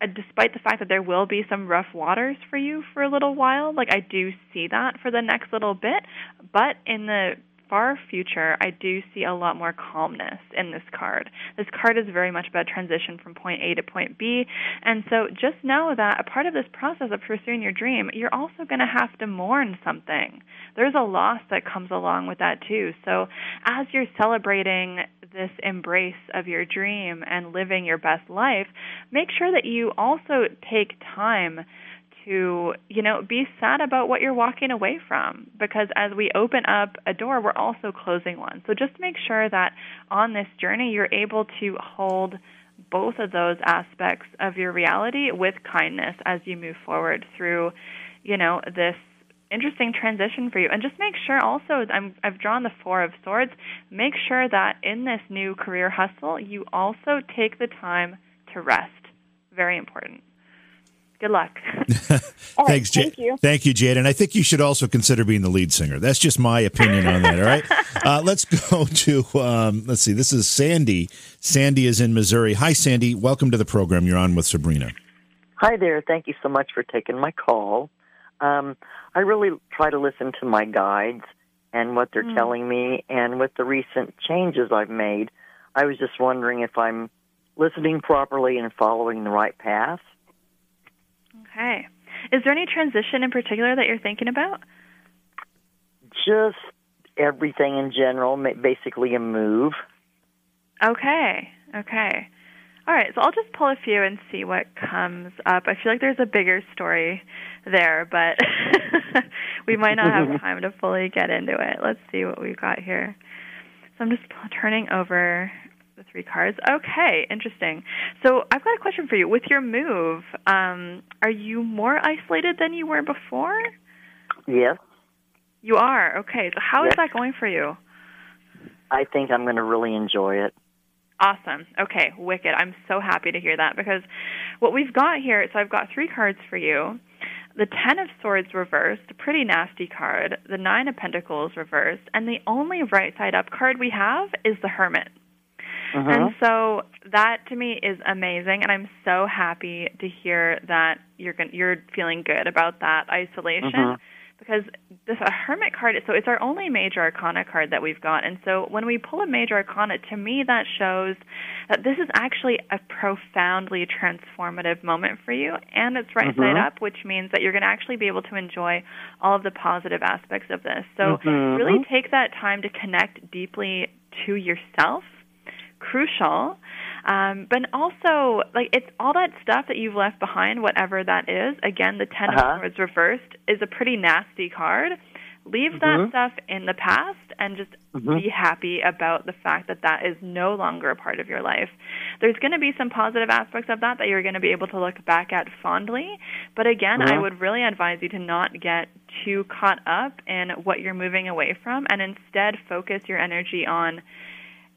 uh, despite the fact that there will be some rough waters for you for a little while, like I do see that for the next little bit, but in the far future, I do see a lot more calmness in this card. This card is very much about transition from point A to point B. And so just know that a part of this process of pursuing your dream, you're also going to have to mourn something. There's a loss that comes along with that too. So as you're celebrating this embrace of your dream and living your best life, make sure that you also take time to, you know, be sad about what you're walking away from because as we open up a door, we're also closing one. So just make sure that on this journey you're able to hold both of those aspects of your reality with kindness as you move forward through, you know, this interesting transition for you. And just make sure also, I'm, I've drawn the Four of Swords, make sure that in this new career hustle, you also take the time to rest. Very important. Good luck. All right, Thanks, Jade. Thank you. Thank you, Jade. And I think you should also consider being the lead singer. That's just my opinion on that. All right. Uh, let's go to um, let's see. This is Sandy. Sandy is in Missouri. Hi, Sandy. Welcome to the program. You're on with Sabrina. Hi there. Thank you so much for taking my call. Um, I really try to listen to my guides and what they're hmm. telling me, and with the recent changes I've made, I was just wondering if I'm listening properly and following the right path. Okay. Is there any transition in particular that you're thinking about? Just everything in general, basically a move. Okay. Okay. All right. So I'll just pull a few and see what comes up. I feel like there's a bigger story there, but we might not have time to fully get into it. Let's see what we've got here. So I'm just turning over the three cards. Okay, interesting. So I've got a question for you. With your move, um, are you more isolated than you were before? Yes, You are. Okay. So how is Yes. that going for you? I think I'm going to really enjoy it. Awesome. Okay, wicked. I'm so happy to hear that because what we've got here, so I've got three cards for you. The Ten of Swords reversed, a pretty nasty card. The Nine of Pentacles reversed, and the only right side up card we have is the Hermit. Uh-huh. And so that to me is amazing, and I'm so happy to hear that you're gon- you're feeling good about that isolation uh-huh. Because this a hermit card. So it's our only major arcana card that we've got, and so when we pull a major arcana, to me that shows that this is actually a profoundly transformative moment for you, and it's right side mm-hmm. up, which means that you're going to actually be able to enjoy all of the positive aspects of this. So mm-hmm. really take that time to connect deeply to yourself crucial. Um, but also, like it's all that stuff that you've left behind, whatever that is. Again, the 10 Uh-huh. of Swords reversed is a pretty nasty card. Leave that stuff in the past and just be happy about the fact that that is no longer a part of your life. There's going to be some positive aspects of that that you're going to be able to look back at fondly. But again, I would really advise you to not get too caught up in what you're moving away from and instead focus your energy on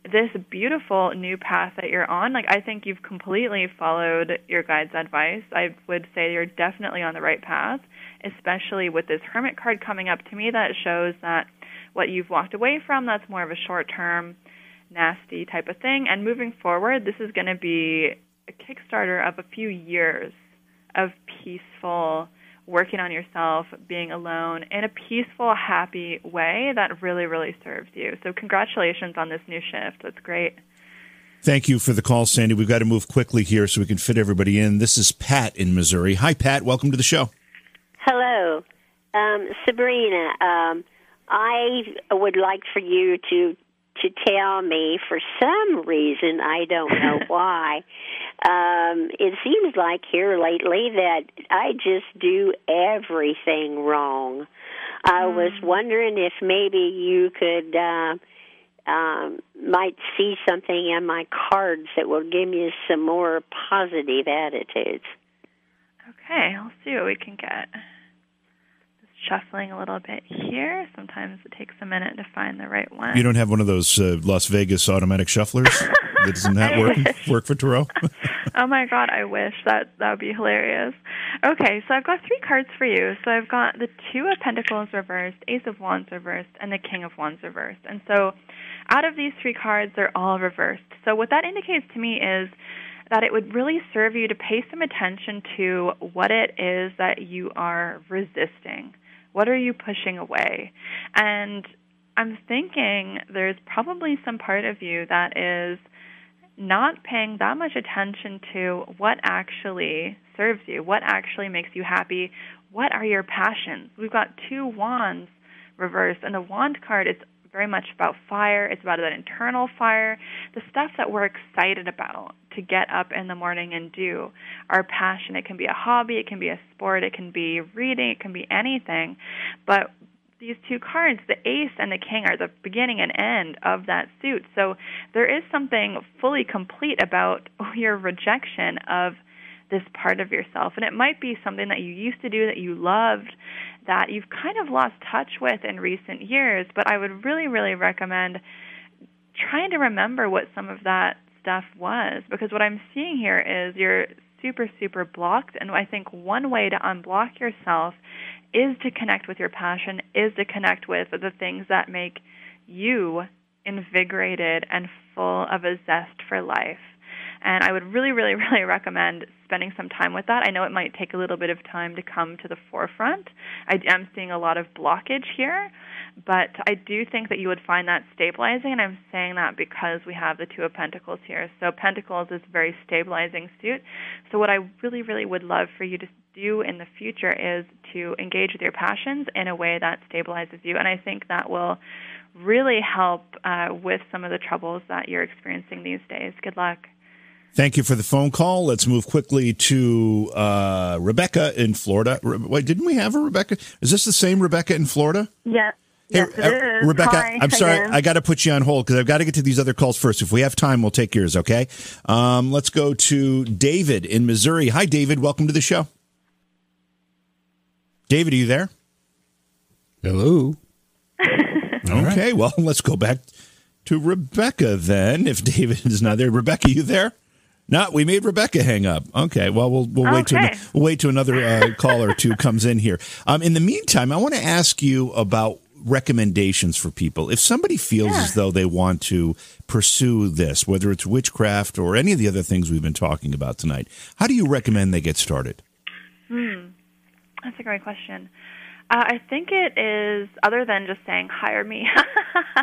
this beautiful new path that you're on. Like I think you've completely followed your guide's advice. I would say you're definitely on the right path, especially with this hermit card coming up to me that shows that what you've walked away from that's more of a short-term nasty type of thing and moving forward this is going to be a kickstarter of a few years of peaceful working on yourself, being alone in a peaceful, happy way that really, really serves you. So, congratulations on this new shift. That's great. Thank you for the call, Sandy. We've got to move quickly here so we can fit everybody in. This is Pat in Missouri. Hi, Pat. Welcome to the show. Hello, um, Sabrina. Um, I would like for you to to tell me, for some reason, I don't know why. Um, it seems like here lately that I just do everything wrong. I was wondering if maybe you could uh, um, might see something in my cards that will give me some more positive attitudes. Okay, I'll see what we can get. Shuffling a little bit here. Sometimes it takes a minute to find the right one. You don't have one of those uh, Las Vegas automatic shufflers? that doesn't that work, work for Tarot? oh my god, I wish that that would be hilarious. Okay, so I've got three cards for you. So I've got the Two of Pentacles reversed, Ace of Wands reversed, and the King of Wands reversed. And so out of these three cards, they're all reversed. So what that indicates to me is that it would really serve you to pay some attention to what it is that you are resisting. What are you pushing away? And I'm thinking there's probably some part of you that is not paying that much attention to what actually serves you, what actually makes you happy, what are your passions. We've got two wands reversed, and the wand card is very much about fire. It's about that internal fire, the stuff that we're excited about to get up in the morning and do. Our passion, it can be a hobby, it can be a sport, it can be reading, it can be anything. But these two cards, the ace and the king, are the beginning and end of that suit. So there is something fully complete about your rejection of this part of yourself. And it might be something that you used to do that you loved that you've kind of lost touch with in recent years. But I would really, really recommend trying to remember what some of that stuff was because what I'm seeing here is you're super, super blocked. And I think one way to unblock yourself is to connect with your passion, is to connect with the things that make you invigorated and full of a zest for life. And I would really, really, really recommend spending some time with that. I know it might take a little bit of time to come to the forefront. I am seeing a lot of blockage here, but I do think that you would find that stabilizing. And I'm saying that because we have the Two of Pentacles here. So Pentacles is a very stabilizing suit. So what I really, really would love for you to do in the future is to engage with your passions in a way that stabilizes you. And I think that will really help uh, with some of the troubles that you're experiencing these days. Good luck. Thank you for the phone call. Let's move quickly to uh, Rebecca in Florida. Re- Wait, didn't we have a Rebecca? Is this the same Rebecca in Florida? Yeah. Hey, yes, it uh, is. Rebecca, Hi I'm sorry. again. I got to put you on hold because I've got to get to these other calls first. If we have time, we'll take yours, okay? Um, let's go to David in Missouri. Hi, David. Welcome to the show. David, are you there? Hello. Okay, well, let's go back to Rebecca then. If David is not there, Rebecca, you there? No, we made Rebecca hang up. Okay, well, we'll we'll wait to Okay. we'll wait to another uh, caller or two comes in here. Um, in the meantime, I want to ask you about recommendations for people. If somebody feels as though they want to pursue this, whether it's witchcraft or any of the other things we've been talking about tonight, how do you recommend they get started? Hmm. That's a great question. Uh, I think it is, other than just saying, hire me,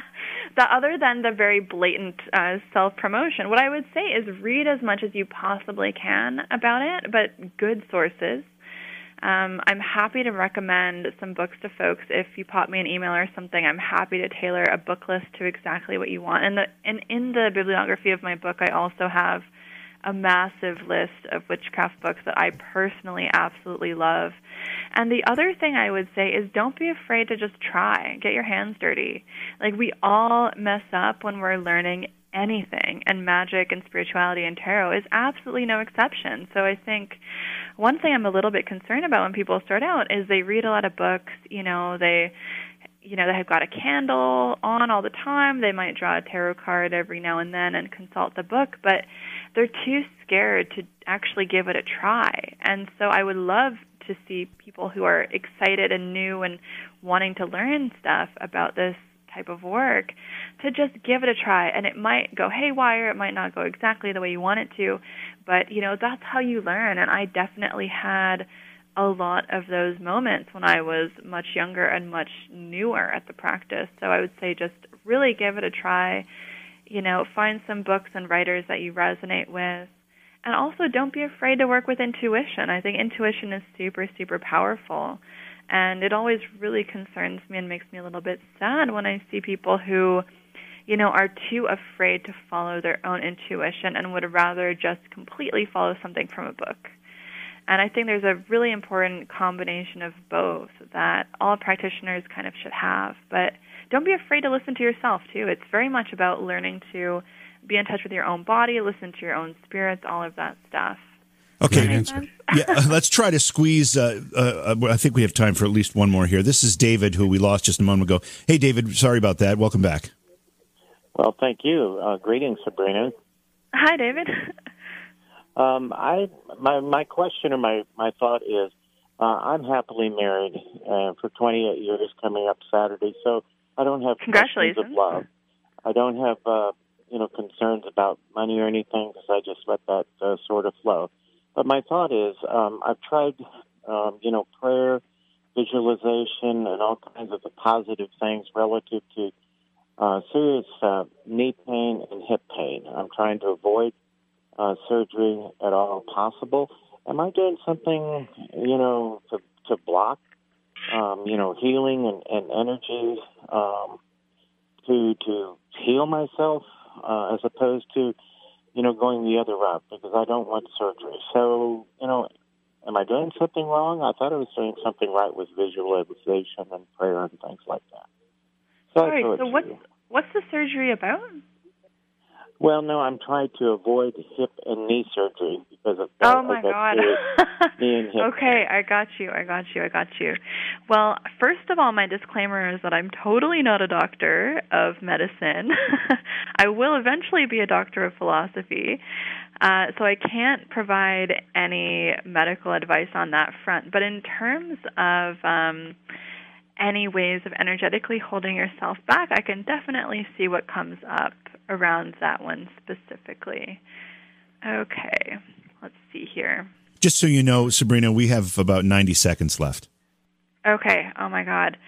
the other than the very blatant uh, self promotion, what I would say is read as much as you possibly can about it, but good sources. Um, I'm happy to recommend some books to folks. If you pop me an email or something, I'm happy to tailor a book list to exactly what you want. And, the, and in the bibliography of my book, I also have a massive list of witchcraft books that I personally absolutely love. And the other thing I would say is don't be afraid to just try. Get your hands dirty. Like we all mess up when we're learning anything and magic and spirituality and tarot is absolutely no exception. So I think one thing I'm a little bit concerned about when people start out is they read a lot of books, you know, they you know, they have got a candle on all the time. They might draw a tarot card every now and then and consult the book, but they're too scared to actually give it a try. And so I would love to see people who are excited and new and wanting to learn stuff about this type of work to just give it a try and it might go haywire it might not go exactly the way you want it to but you know that's how you learn and i definitely had a lot of those moments when I was much younger and much newer at the practice. So I would say just really give it a try. You know, find some books and writers that you resonate with. And also don't be afraid to work with intuition. I think intuition is super, super powerful. And it always really concerns me and makes me a little bit sad when I see people who, you know, are too afraid to follow their own intuition and would rather just completely follow something from a book. And I think there's a really important combination of both that all practitioners kind of should have. But don't be afraid to listen to yourself, too. It's very much about learning to be in touch with your own body, listen to your own spirits, all of that stuff. Okay, that make yeah, uh, let's try to squeeze. Uh, uh, I think we have time for at least one more here. This is David, who we lost just a moment ago. Hey, David, sorry about that. Welcome back. Well, thank you. Uh, greetings, Sabrina. Hi, David. Um, I my my question or my my thought is, uh, I'm happily married uh, for 28 years, coming up Saturday. So I don't have Congratulations. of love. I don't have uh, you know concerns about money or anything because I just let that uh, sort of flow. But my thought is, um, I've tried um, you know prayer, visualization, and all kinds of the positive things relative to uh, serious uh, knee pain and hip pain. I'm trying to avoid uh, surgery at all possible. Am I doing something, you know, to to block, um, you know, healing and, and energy um, to to heal myself uh, as opposed to, you know, going the other route because I don't want surgery. So, you know, am I doing something wrong? I thought I was doing something right with visualization and prayer and things like that. So right, so to what's, what's the surgery about? Well, no, I'm trying to avoid hip and knee surgery because of that. Oh my God. knee and hip. Okay, I got you. I got you. I got you. Well, first of all, my disclaimer is that I'm totally not a doctor of medicine. I will eventually be a doctor of philosophy. Uh, so I can't provide any medical advice on that front. But in terms of um, any ways of energetically holding yourself back, I can definitely see what comes up around that one specifically. Okay, let's see here. Just so you know, Sabrina, we have about 90 seconds left. Okay, oh my God.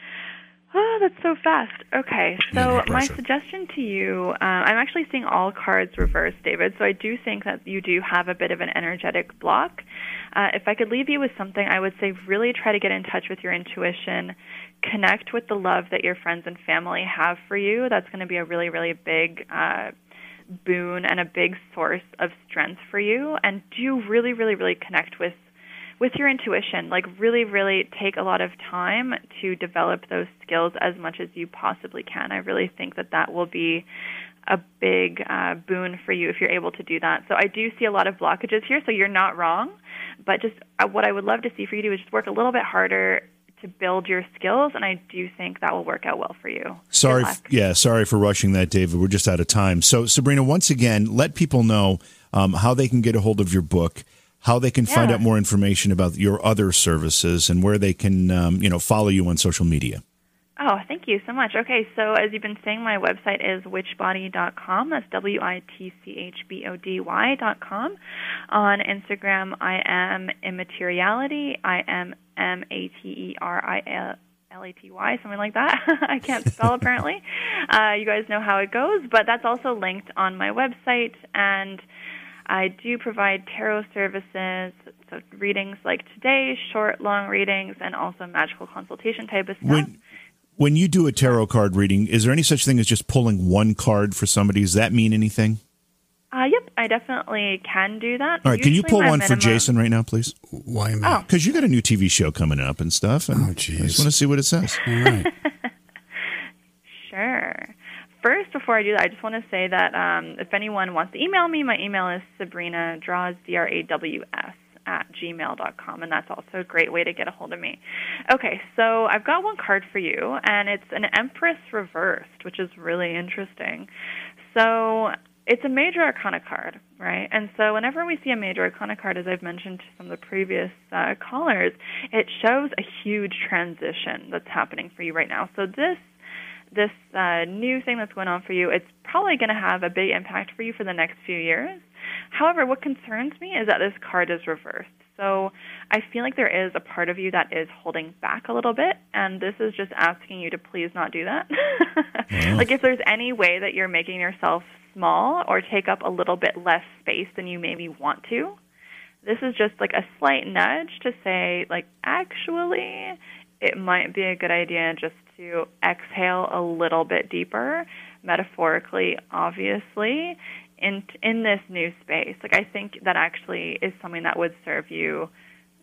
Oh, that's so fast. Okay, so my suggestion to you, uh, I'm actually seeing all cards reversed, David. So I do think that you do have a bit of an energetic block. Uh, if I could leave you with something, I would say really try to get in touch with your intuition, connect with the love that your friends and family have for you. That's going to be a really, really big uh, boon and a big source of strength for you. And do really, really, really connect with with your intuition. Like really, really take a lot of time to develop those skills as much as you possibly can. I really think that that will be a big uh, boon for you if you're able to do that. So I do see a lot of blockages here. So you're not wrong, but just uh, what I would love to see for you to do is just work a little bit harder to build your skills, and I do think that will work out well for you. Sorry, f- yeah, sorry for rushing that, David. We're just out of time. So, Sabrina, once again, let people know um, how they can get a hold of your book, how they can Yeah. find out more information about your other services, and where they can, um, you know, follow you on social media. Oh, thank you so much. Okay, so as you've been saying, my website is witchbody.com. That's W I T C H B O D Y.com. On Instagram, I am immateriality. I am M A T E R I L. L A T Y, something like that. I can't spell apparently. Uh, you guys know how it goes, but that's also linked on my website. And I do provide tarot services, so readings like today, short, long readings, and also magical consultation type of stuff. When when you do a tarot card reading, is there any such thing as just pulling one card for somebody? Does that mean anything? Uh, yep, I definitely can do that. All right, can you pull my one for Jason right now, please? Why Oh. Because you got a new TV show coming up and stuff. And oh, jeez. I just want to see what it says. All right. Sure. First, before I do that, I just want to say that um, if anyone wants to email me, my email is Sabrina Draws, D R A W S, at gmail.com, and that's also a great way to get a hold of me. Okay, so I've got one card for you, and it's an Empress reversed, which is really interesting. So it's a major arcana card, right? And so whenever we see a major arcana card, as I've mentioned to some of the previous uh, callers, it shows a huge transition that's happening for you right now. So this this uh, new thing that's going on for you, it's probably going to have a big impact for you for the next few years. However, what concerns me is that this card is reversed. So I feel like there is a part of you that is holding back a little bit, and this is just asking you to please not do that. like if there's any way that you're making yourself small or take up a little bit less space than you maybe want to, this is just like a slight nudge to say, like, actually, it might be a good idea just to exhale a little bit deeper, metaphorically, obviously, in in this new space. Like, I think that actually is something that would serve you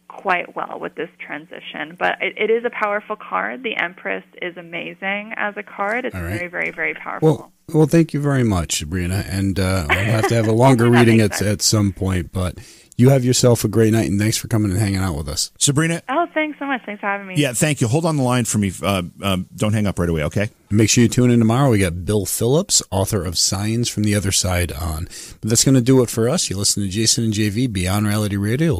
quite well with this transition. But it, it is a powerful card. The Empress is amazing as a card. It's right. very, very, very powerful. Well, well, thank you very much, Sabrina. And uh, we'll have to have a longer reading at, at some point. But you have yourself a great night, and thanks for coming and hanging out with us. Sabrina, oh, thanks so much. Thanks for having me. yeah, thank you. Hold on the line for me. Uh, um, don't hang up right away, okay? Make sure you tune in tomorrow. We got Bill Phillips, author of Signs from the Other Side, on. But that's going to do it for us. You listen to Jason and JV Beyond Reality Radio.